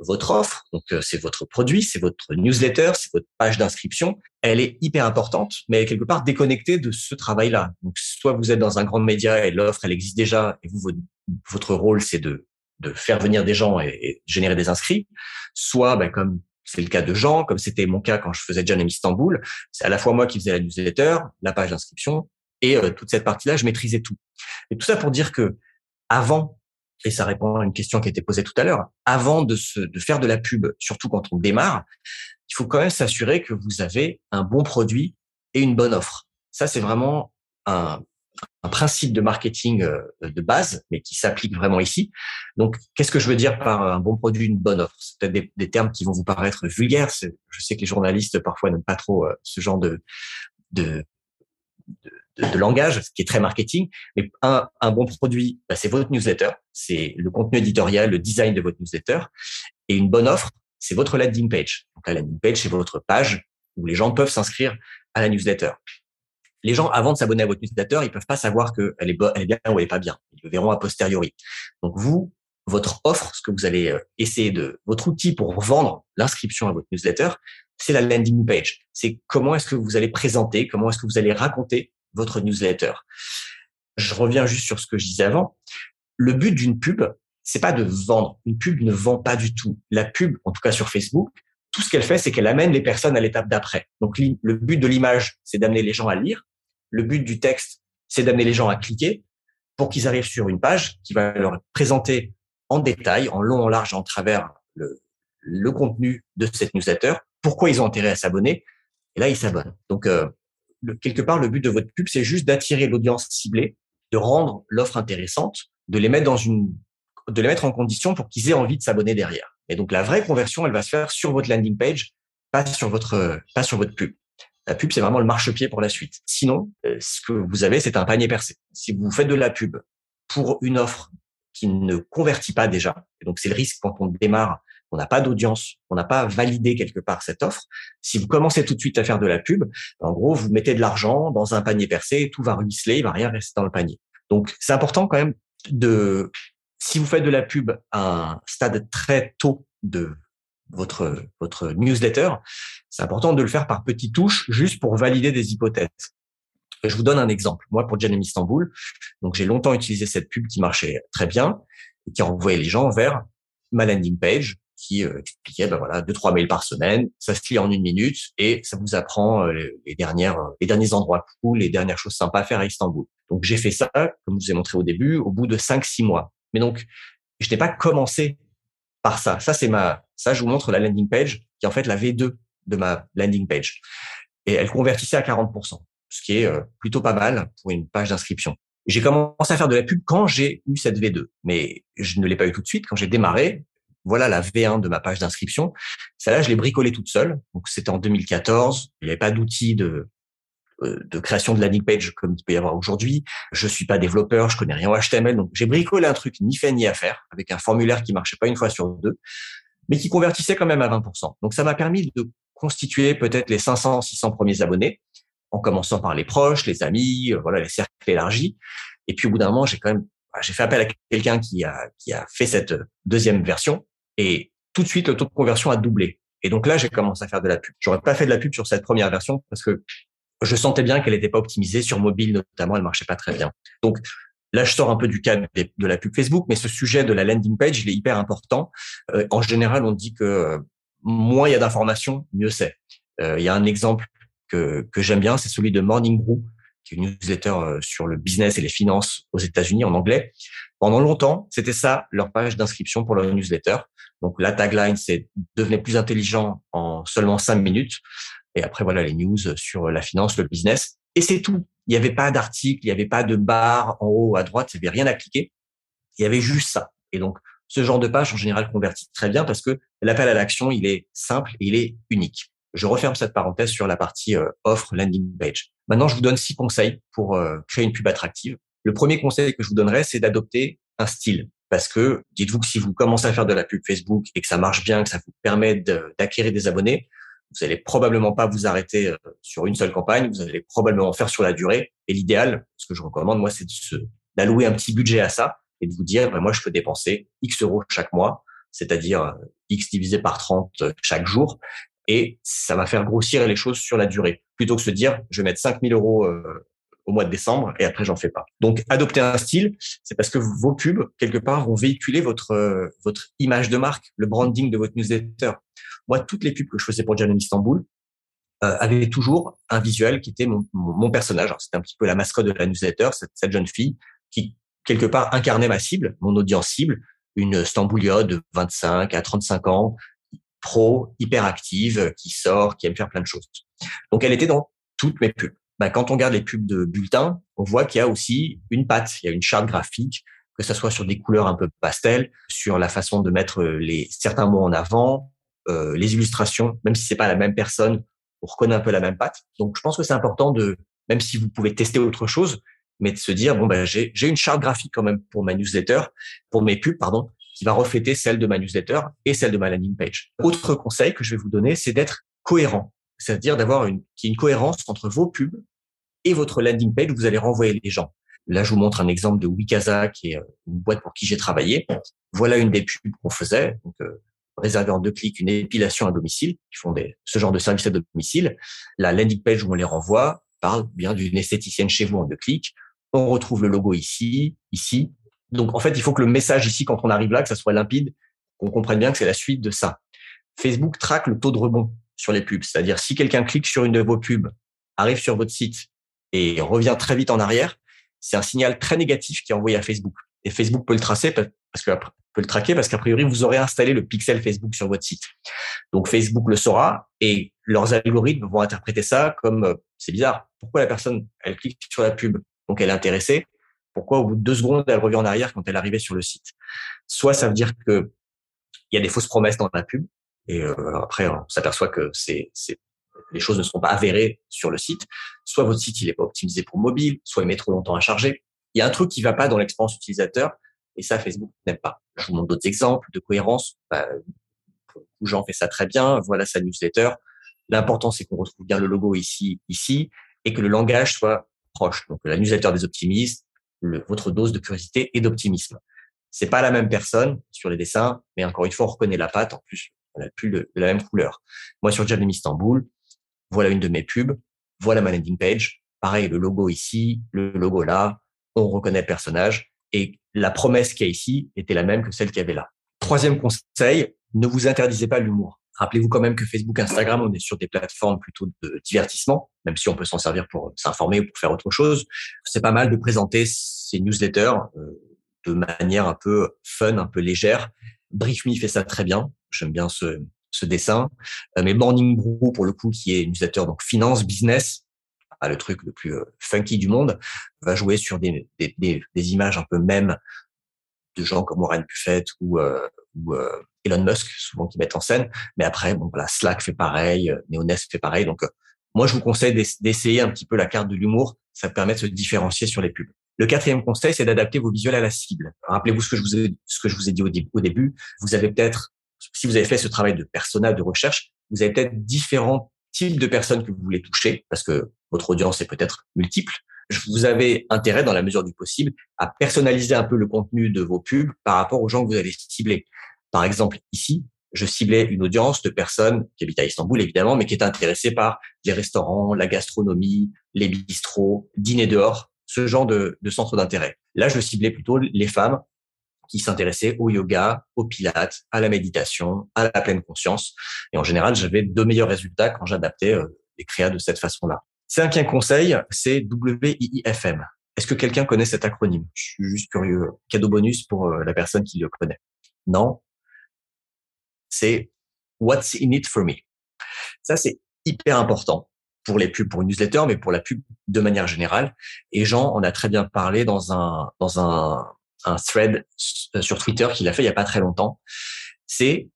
Votre offre, donc euh, c'est votre produit, c'est votre newsletter, c'est votre page d'inscription, elle est hyper importante, mais quelque part déconnectée de ce travail-là. Donc, soit vous êtes dans un grand média et l'offre, elle existe déjà, et vous, votre rôle, c'est de de faire venir des gens et, générer des inscrits, soit ben, comme c'est le cas de Jean, comme c'était mon cas quand je faisais John Istanbul, c'est à la fois moi qui faisais la newsletter, la page d'inscription et euh, toute cette partie-là, je maîtrisais tout. Et tout ça pour dire que avant, et ça répond à une question qui a été posée tout à l'heure, avant de, se, de faire de la pub, surtout quand on démarre, il faut quand même s'assurer que vous avez un bon produit et une bonne offre. Ça, c'est vraiment un, un principe de marketing euh, de base, mais qui s'applique vraiment ici. Donc, qu'est-ce que je veux dire par un bon produit, une bonne offre? C'est peut-être des, termes qui vont vous paraître vulgaires. Je sais que les journalistes parfois n'aiment pas trop euh, ce genre de, de, de, langage, ce qui est très marketing. Mais un, un bon produit, bah, c'est votre newsletter, c'est le contenu éditorial, le design de votre newsletter. Et une bonne offre, c'est votre landing page. Donc la landing page, c'est votre page où les gens peuvent s'inscrire à la newsletter les gens, avant de s'abonner à votre newsletter, ils peuvent pas savoir qu'elle est, est bien ou elle est pas bien. Ils le verront a posteriori. Donc vous, votre offre, ce que vous allez euh, essayer de, votre outil pour vendre l'inscription à votre newsletter, c'est la landing page. C'est comment est-ce que vous allez présenter, comment est-ce que vous allez raconter votre newsletter. Je reviens juste sur ce que je disais avant. Le but d'une pub, c'est pas de vendre. Une pub ne vend pas du tout. La pub, en tout cas sur Facebook, tout ce qu'elle fait, c'est qu'elle amène les personnes à l'étape d'après. Donc le but de l'image, c'est d'amener les gens à lire. Le but du texte, c'est d'amener les gens à cliquer pour qu'ils arrivent sur une page qui va leur présenter en détail, en long, en large, en travers le, contenu de cette newsletter, pourquoi ils ont intérêt à s'abonner. Et là, ils s'abonnent. Donc, euh, quelque part, le but de votre pub, c'est juste d'attirer l'audience ciblée, de rendre l'offre intéressante, de les mettre dans une, de les mettre en condition pour qu'ils aient envie de s'abonner derrière. Et donc, la vraie conversion, elle va se faire sur votre landing page pas sur votre pas sur votre pub. La pub, c'est vraiment le marchepied pour la suite. Sinon, euh, ce que vous avez, c'est un panier percé. Si vous faites de la pub pour une offre qui ne convertit pas déjà, donc c'est le risque quand on démarre, on n'a pas d'audience, on n'a pas validé quelque part cette offre. Si vous commencez tout de suite à faire de la pub, en gros, vous mettez de l'argent dans un panier percé, tout va ruisseler, il va rien rester dans le panier. Donc, c'est important quand même de, si vous faites de la pub à un stade très tôt de votre, votre newsletter, c'est important de le faire par petites touches, juste pour valider des hypothèses. Je vous donne un exemple. Moi, pour Janem Istanbul, donc j'ai longtemps utilisé cette pub qui marchait très bien et qui envoyait les gens vers ma landing page qui euh, expliquait, ben voilà, deux trois mails par semaine, ça se lit en une minute et ça vous apprend euh, les, dernières, les derniers endroits cool, les dernières choses sympas à faire à Istanbul. Donc j'ai fait ça, comme je vous ai montré au début, au bout de cinq six mois. Mais donc je n'ai pas commencé par ça. Ça c'est ma, ça je vous montre la landing page qui est en fait la V2 de ma landing page et elle convertissait à 40% ce qui est euh, plutôt pas mal pour une page d'inscription. J'ai commencé à faire de la pub quand j'ai eu cette V2, mais je ne l'ai pas eu tout de suite. Quand j'ai démarré, voilà la V1 de ma page d'inscription. Celle-là, je l'ai bricolée toute seule. Donc c'était en 2014. Il n'y avait pas d'outil de euh, de création de landing page comme il peut y avoir aujourd'hui. Je suis pas développeur, je connais rien au HTML, donc j'ai bricolé un truc ni fait ni à faire avec un formulaire qui marchait pas une fois sur deux, mais qui convertissait quand même à 20%. Donc ça m'a permis de constituer peut-être les 500, 600 premiers abonnés en commençant par les proches, les amis, euh, voilà, les cercles élargis. Et puis au bout d'un moment, j'ai quand même, bah, j'ai fait appel à quelqu'un qui a qui a fait cette deuxième version et tout de suite le taux de conversion a doublé. Et donc là, j'ai commencé à faire de la pub. J'aurais pas fait de la pub sur cette première version parce que je sentais bien qu'elle n'était pas optimisée sur mobile notamment, elle marchait pas très bien. Donc là, je sors un peu du cadre de la pub Facebook, mais ce sujet de la landing page, il est hyper important. Euh, en général, on dit que euh, moins il y a d'informations, mieux c'est. il y a un exemple que, que j'aime bien, c'est celui de Morning Brew, qui est une newsletter euh, sur le business et les finances aux États-Unis en anglais. Pendant longtemps, c'était ça leur page d'inscription pour leur newsletter. Donc la tagline, c'est devenez plus intelligent en seulement cinq minutes. Et après voilà les news sur la finance, le business. Et c'est tout. Il n'y avait pas d'article, il n'y avait pas de barre en haut à droite, il n'y avait rien à cliquer. Il y avait juste ça. Et donc ce genre de page en général convertit très bien parce que l'appel à l'action, il est simple et il est unique. Je referme cette parenthèse sur la partie euh, offre landing page. Maintenant, je vous donne six conseils pour euh, créer une pub attractive. Le premier conseil que je vous donnerais, c'est d'adopter un style. Parce que dites-vous que si vous commencez à faire de la pub Facebook et que ça marche bien, que ça vous permet d'acquérir des abonnés, vous allez probablement pas vous arrêter euh, sur une seule campagne, vous allez probablement faire sur la durée. Et l'idéal, ce que je recommande, moi, c'est d'allouer un petit budget à ça et de vous dire, ben, moi, je peux dépenser X euros chaque mois, c'est-à-dire X divisé par 30 chaque jour et ça va faire grossir les choses sur la durée, plutôt que se dire je vais mettre 5000 euros euh, au mois de décembre et après j'en fais pas. Donc adopter un style, c'est parce que vos pubs quelque part vont véhiculer votre euh, votre image de marque, le branding de votre newsletter. Moi, toutes les pubs que je faisais pour Janine Istanbul euh, avaient toujours un visuel qui était mon, mon, personnage. C'était un petit peu la mascotte de la newsletter, cette, cette jeune fille qui quelque part incarnait ma cible, mon audience cible, une Stamboulia de 25 à 35 ans pro, hyper active, qui sort, qui aime faire plein de choses. Donc elle était dans toutes mes pubs. Ben, quand on regarde les pubs de bulletins, on voit qu'il y a aussi une patte, il y a une charte graphique, que ça soit sur des couleurs un peu pastel, sur la façon de mettre les certains mots en avant, euh, les illustrations, même si c'est pas la même personne, on reconnaît un peu la même patte. Donc je pense que c'est important de, même si vous pouvez tester autre chose, mais de se dire bon ben j'ai j'ai une charte graphique quand même pour ma newsletter, pour mes pubs pardon, qui va refléter celle de ma newsletter et celle de ma landing page. Autre conseil que je vais vous donner, c'est d'être cohérent, c'est-à-dire d'avoir une, une cohérence entre vos pubs et votre landing page où vous allez renvoyer les gens. Là, je vous montre un exemple de Wikaza, qui est euh, une boîte pour qui j'ai travaillé. Voilà une des pubs qu'on faisait. Euh, réserver en deux clics une épilation à domicile, qui font ce genre de service à domicile. La landing page où on les renvoie parle bien d'une esthéticienne chez vous en deux clics. On retrouve le logo ici, ici, donc, en fait, il faut que le message ici, quand on arrive là, que ça soit limpide, qu'on comprenne bien que c'est la suite de ça. Facebook traque le taux de rebond sur les pubs. C'est-à-dire, si quelqu'un clique sur une de vos pubs, arrive sur votre site et revient très vite en arrière, c'est un signal très négatif qui est envoyé à Facebook. Facebook peut le tracer parce traquer parce qu'a priori vous aurez installé le pixel Facebook sur votre site. Donc Facebook le saura et leurs algorithmes vont interpréter ça comme euh, c'est bizarre. Pourquoi la personne elle clique sur la pub donc elle est intéressée? Pourquoi au bout de deux secondes, elle revient en arrière quand elle arrivait sur le site? Soit ça veut dire que il y a des fausses promesses dans la pub. et après on s'aperçoit que les choses ne seront pas avérées sur le site. Soit votre site il est pas optimisé pour mobile, soit il met trop longtemps à charger. Il y a un truc qui va pas dans l'expérience utilisateur et ça Facebook n'aime pas. Je vous montre d'autres exemples de cohérence. Bah, Jean fait ça très bien. Voilà sa newsletter. L'important c'est qu'on retrouve bien le logo ici, ici, et que le langage soit proche. Donc la newsletter des optimistes, votre dose de curiosité et d'optimisme. C'est pas la même personne sur les dessins, mais encore une fois, on reconnaît la patte. En plus, on n'a plus la même couleur. Moi, sur Jamie Istanbul, voilà une de mes pubs, voilà ma landing page. Pareil, le logo ici, le logo là, on reconnaît le personnage et la promesse qu'il y a ici était la même que celle qu'il y avait là. Troisième conseil, ne vous interdisez pas l'humour. Rappelez-vous quand même que Facebook, Instagram, on est sur des plateformes plutôt de divertissement, même si on peut s'en servir pour s'informer ou pour faire autre chose. C'est pas mal de présenter ces newsletters euh, de manière un peu fun, un peu légère. Me fait ça très bien. J'aime bien ce, ce dessin. Euh, mais Morning Brew, pour le coup, qui est newsletter donc finance, business, le truc le plus euh, funky du monde, va jouer sur des, des, des, images un peu même de gens comme Warren Buffett ou, euh, ou Elon Musk, souvent qui mettent en scène. Mais après, bon, voilà, Slack fait pareil, Neonest fait pareil. Donc, moi, je vous conseille d'essayer un petit peu la carte de l'humour. Ça permet de se différencier sur les pubs. Le quatrième conseil, c'est d'adapter vos visuels à la cible. Rappelez-vous ce que je vous ai, ce que je vous ai dit au, au début. Vous avez peut-être si vous avez fait ce travail de persona, de recherche, vous avez peut-être différents de personnes que vous voulez toucher, parce que votre audience est peut-être multiple. Vous avez intérêt, dans la mesure du possible, à personnaliser un peu le contenu de vos pubs par rapport aux gens que vous allez cibler. Par exemple, ici, je ciblais une audience de personnes qui habitent à Istanbul, évidemment, mais qui est intéressée par les restaurants, la gastronomie, les bistrots, dîner dehors, ce genre de, de centre d'intérêt. Là, je ciblais plutôt les femmes qui s'intéressaient au yoga, au pilates, à la méditation, à la pleine conscience. Et en général, j'avais de meilleurs résultats quand j'adaptais euh, les créas de cette façon-là. Cinquième conseil, c'est WIIFM. Est-ce que quelqu'un connaît cet acronyme? Je suis juste curieux. Cadeau bonus pour euh, la personne qui le connaît. Non. C'est What's in it for me? Ça, c'est hyper important pour les pubs, pour une newsletter, mais pour la pub de manière générale. Et Jean en a très bien parlé dans un, dans un, un thread euh, sur Twitter qu'il a fait il y a pas très longtemps. C'est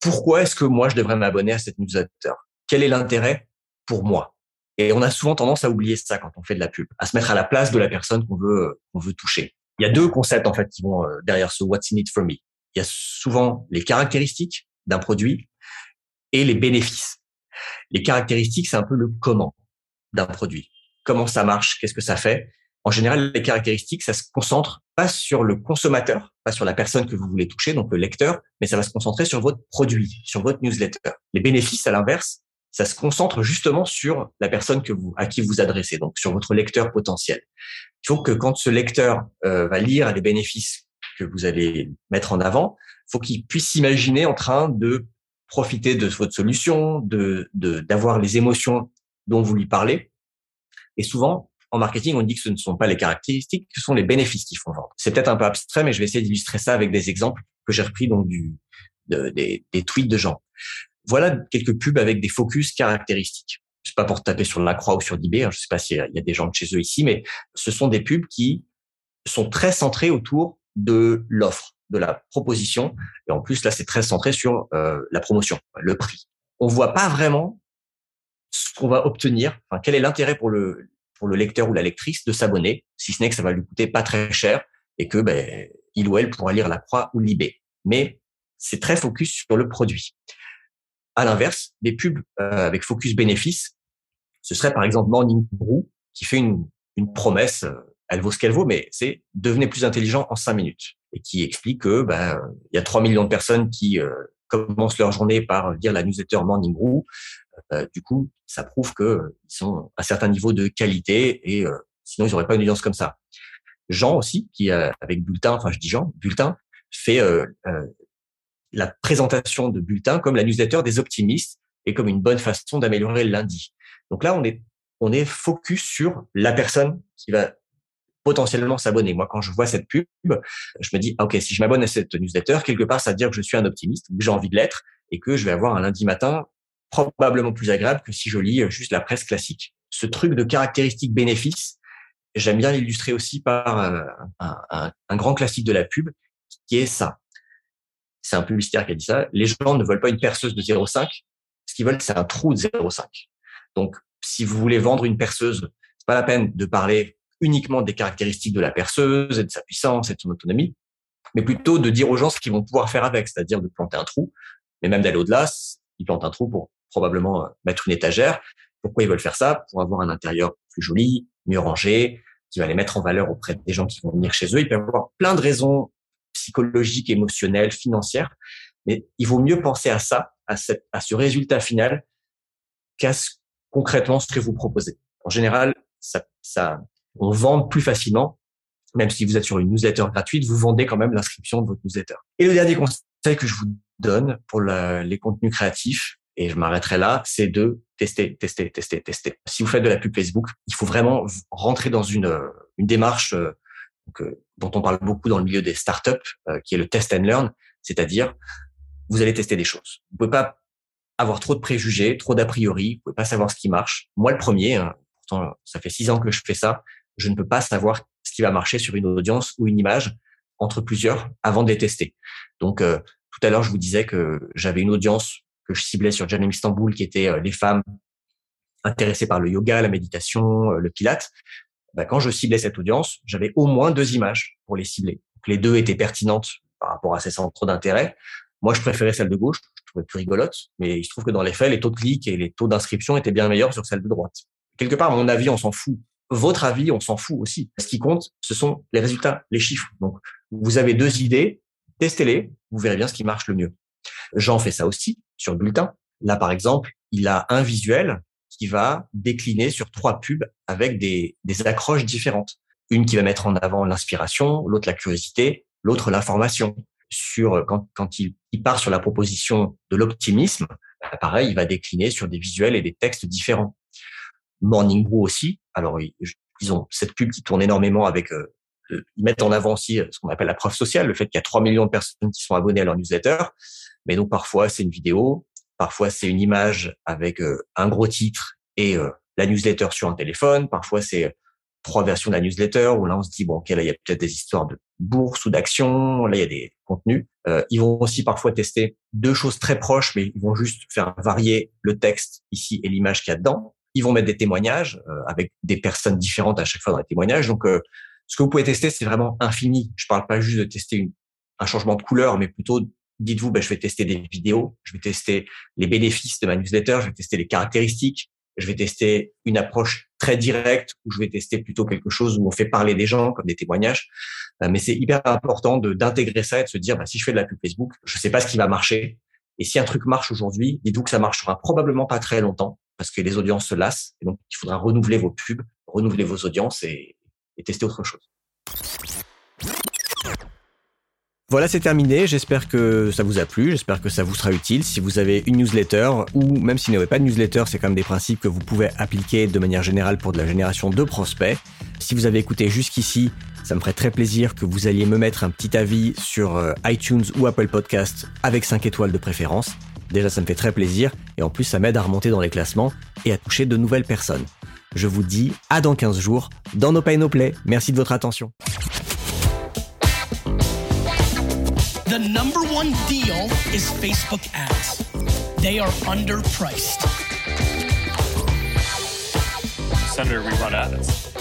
pourquoi est-ce que moi je devrais m'abonner à cette newsletter? Quel est l'intérêt pour moi? Et on a souvent tendance à oublier ça quand on fait de la pub, à se mettre à la place de la personne qu'on veut qu'on veut toucher. Il y a deux concepts en fait qui vont euh, derrière ce What's in it for me. Il y a souvent les caractéristiques d'un produit et les bénéfices. Les caractéristiques, c'est un peu le comment d'un produit. Comment ça marche? Qu'est-ce que ça fait? En général, les caractéristiques, ça se concentre pas sur le consommateur, pas sur la personne que vous voulez toucher, donc le lecteur, mais ça va se concentrer sur votre produit, sur votre newsletter. Les bénéfices, à l'inverse, ça se concentre justement sur la personne que vous, à qui vous adressez, donc sur votre lecteur potentiel. Il faut que quand ce lecteur euh, va lire les bénéfices que vous allez mettre en avant, faut qu'il puisse s'imaginer en train de profiter de votre solution, de d'avoir les émotions dont vous lui parlez. Et souvent, en marketing, on dit que ce ne sont pas les caractéristiques, ce sont les bénéfices qui font vendre. C'est peut-être un peu abstrait, mais je vais essayer d'illustrer ça avec des exemples que j'ai repris donc des, tweets de gens. Voilà quelques pubs avec des focus caractéristiques. C'est pas pour taper sur la croix ou sur eBay, hein, je sais pas s'il y a des gens de chez eux ici, mais ce sont des pubs qui sont très centrés autour de l'offre, de la proposition. Et en plus, là, c'est très centré sur euh, la promotion, le prix. On voit pas vraiment ce qu'on va obtenir, quel est l'intérêt pour le, pour le lecteur ou la lectrice de s'abonner, si ce n'est que ça va lui coûter pas très cher et que ben, il ou elle pourra lire La Croix ou Libé. Mais c'est très focus sur le produit. À l'inverse, des pubs euh, avec focus bénéfice, ce serait par exemple Morning Brew qui fait une, promesse, euh, elle vaut ce qu'elle vaut, mais c'est devenez plus intelligent en cinq minutes et qui explique que ben il y a 3 millions de personnes qui euh, commencent leur journée par lire la newsletter Morning Brew. Euh, du coup, ça prouve qu'ils sont à un certain niveau de qualité et euh, sinon ils n'auraient pas une audience comme ça. Jean aussi, qui avec Bulletin, enfin je dis Jean, Bulletin fait euh, la présentation de Bulletin comme la newsletter des optimistes et comme une bonne façon d'améliorer le lundi. Donc là, on est on est focus sur la personne qui va potentiellement s'abonner. Moi, quand je vois cette pub, je me dis, ah, ok, si je m'abonne à cette newsletter, quelque part, ça veut dire que je suis un optimiste, que j'ai envie de l'être, et que je vais avoir un lundi matin probablement plus agréable que si je lis euh, juste la presse classique. Ce truc de caractéristiques bénéfices, j'aime bien l'illustrer aussi par un, un, un, grand classique de la pub, qui est ça. c'est un publicitaire qui a dit ça, les gens ne veulent pas une perceuse de 0,5, ce qu'ils veulent, c'est un trou de 0,5. Donc, si vous voulez vendre une perceuse, c'est pas la peine de parler uniquement des caractéristiques de la perceuse et de sa puissance et de son autonomie, mais plutôt de dire aux gens ce qu'ils vont pouvoir faire avec, c'est-à-dire de planter un trou, mais même d'aller au-delà, ils plantent un trou pour probablement euh, mettre une étagère. Pourquoi ils veulent faire ça? Pour avoir un intérieur plus joli, mieux rangé, qui va les mettre en valeur auprès des gens qui vont venir chez eux. Ils peuvent avoir plein de raisons psychologiques, émotionnelles, financières, mais il vaut mieux penser à ça, à, cette, à ce résultat final, qu'à ce, concrètement ce que vous proposez. En général, ça, ça, on vend plus facilement, même si vous êtes sur une newsletter gratuite, vous vendez quand même l'inscription de votre newsletter. Et le dernier conseil que je vous donne pour les contenus créatifs, et je m'arrêterai là, c'est de tester, tester, tester, tester. Si vous faites de la pub Facebook, il faut vraiment rentrer dans une, une démarche euh, euh, dont on parle beaucoup dans le milieu des startups, euh, qui est le test and learn, c'est-à-dire vous allez tester des choses. Vous pouvez pas avoir trop de préjugés, trop d'a priori, vous pouvez pas savoir ce qui marche. Moi, le premier, hein, pourtant ça fait six ans que je fais ça, je ne peux pas savoir ce qui va marcher sur une audience ou une image entre plusieurs avant de les tester. Donc, tout à l'heure, je vous disais que j'avais une audience que je ciblais sur Janum Istanbul, qui était euh, les femmes intéressées par le yoga, la méditation, euh, le pilate. Bah, quand je ciblais cette audience, j'avais au moins deux images pour les cibler. les deux étaient pertinentes par rapport à ces centres d'intérêt. Moi, je préférais celle de gauche, je trouvais plus rigolote, mais il se trouve que dans les faits, les taux de clics et les taux d'inscription étaient bien meilleurs sur celle de droite. Quelque part, mon avis, on s'en fout. Votre avis, on s'en fout aussi. Ce qui compte, ce sont les résultats, les chiffres. Donc, vous avez deux idées, testez-les, vous verrez bien ce qui marche le mieux. Jean fait ça aussi sur Bulletin. Là, par exemple, il a un visuel qui va décliner sur trois pubs avec des, des accroches différentes. Une qui va mettre en avant l'inspiration, l'autre la curiosité, l'autre l'information. Sur quand, quand il, il, part sur la proposition de l'optimisme, bah, pareil, il va décliner sur des visuels et des textes différents. Morning Brew aussi. Alors, ils ont cette pub qui tourne énormément avec euh, ils mettent en avant aussi euh, ce qu'on appelle la preuve sociale, le fait qu'il y a 3 millions de personnes qui sont abonnées à leur newsletter. Mais donc parfois c'est une vidéo, parfois c'est une image avec euh, un gros titre et euh, la newsletter sur un téléphone, parfois c'est trois versions de la newsletter où là on se dit bon ok là il y a peut-être des histoires de bourse ou d'actions, là il y a des contenus. ils vont aussi parfois tester deux choses très proches, mais ils vont juste faire varier le texte ici et l'image qu'il y a dedans. Ils vont mettre des témoignages avec des personnes différentes à chaque fois dans les témoignages. Donc ce que vous pouvez tester, c'est vraiment infini. Je parle pas juste de tester une, un changement de couleur, mais plutôt dites-vous, ben, je vais tester des vidéos, je vais tester les bénéfices de ma newsletter, je vais tester les caractéristiques, je vais tester une approche très directe ou je vais tester plutôt quelque chose où on fait parler des gens comme des témoignages. Euh, mais c'est hyper important d'intégrer ça et de se dire, ben, si je fais de la pub Facebook, je sais pas ce qui va marcher. Et si un truc marche aujourd'hui, dites-vous que ça marchera probablement pas très longtemps parce que les audiences se lassent. Et donc, il faudra renouveler vos pubs, renouveler vos audiences et tester autre chose. Voilà, c'est terminé. J'espère que ça vous a plu. J'espère que ça vous sera utile. Si vous avez une newsletter, ou même si vous n'avez pas de newsletter, c'est quand même des principes que vous pouvez appliquer de manière générale pour de la génération de prospects. Si vous avez écouté jusqu'ici, ça me ferait très plaisir que vous alliez me mettre un petit avis sur euh, iTunes ou Apple Podcast avec 5 étoiles de préférence. Déjà, ça me fait très plaisir et en plus, ça m'aide à remonter dans les classements et à toucher de nouvelles personnes. Je vous dis à dans 15 jours dans No Pay No Play. Merci de votre attention. The number one deal is Facebook ads. They are underpriced. Senator, we run ads.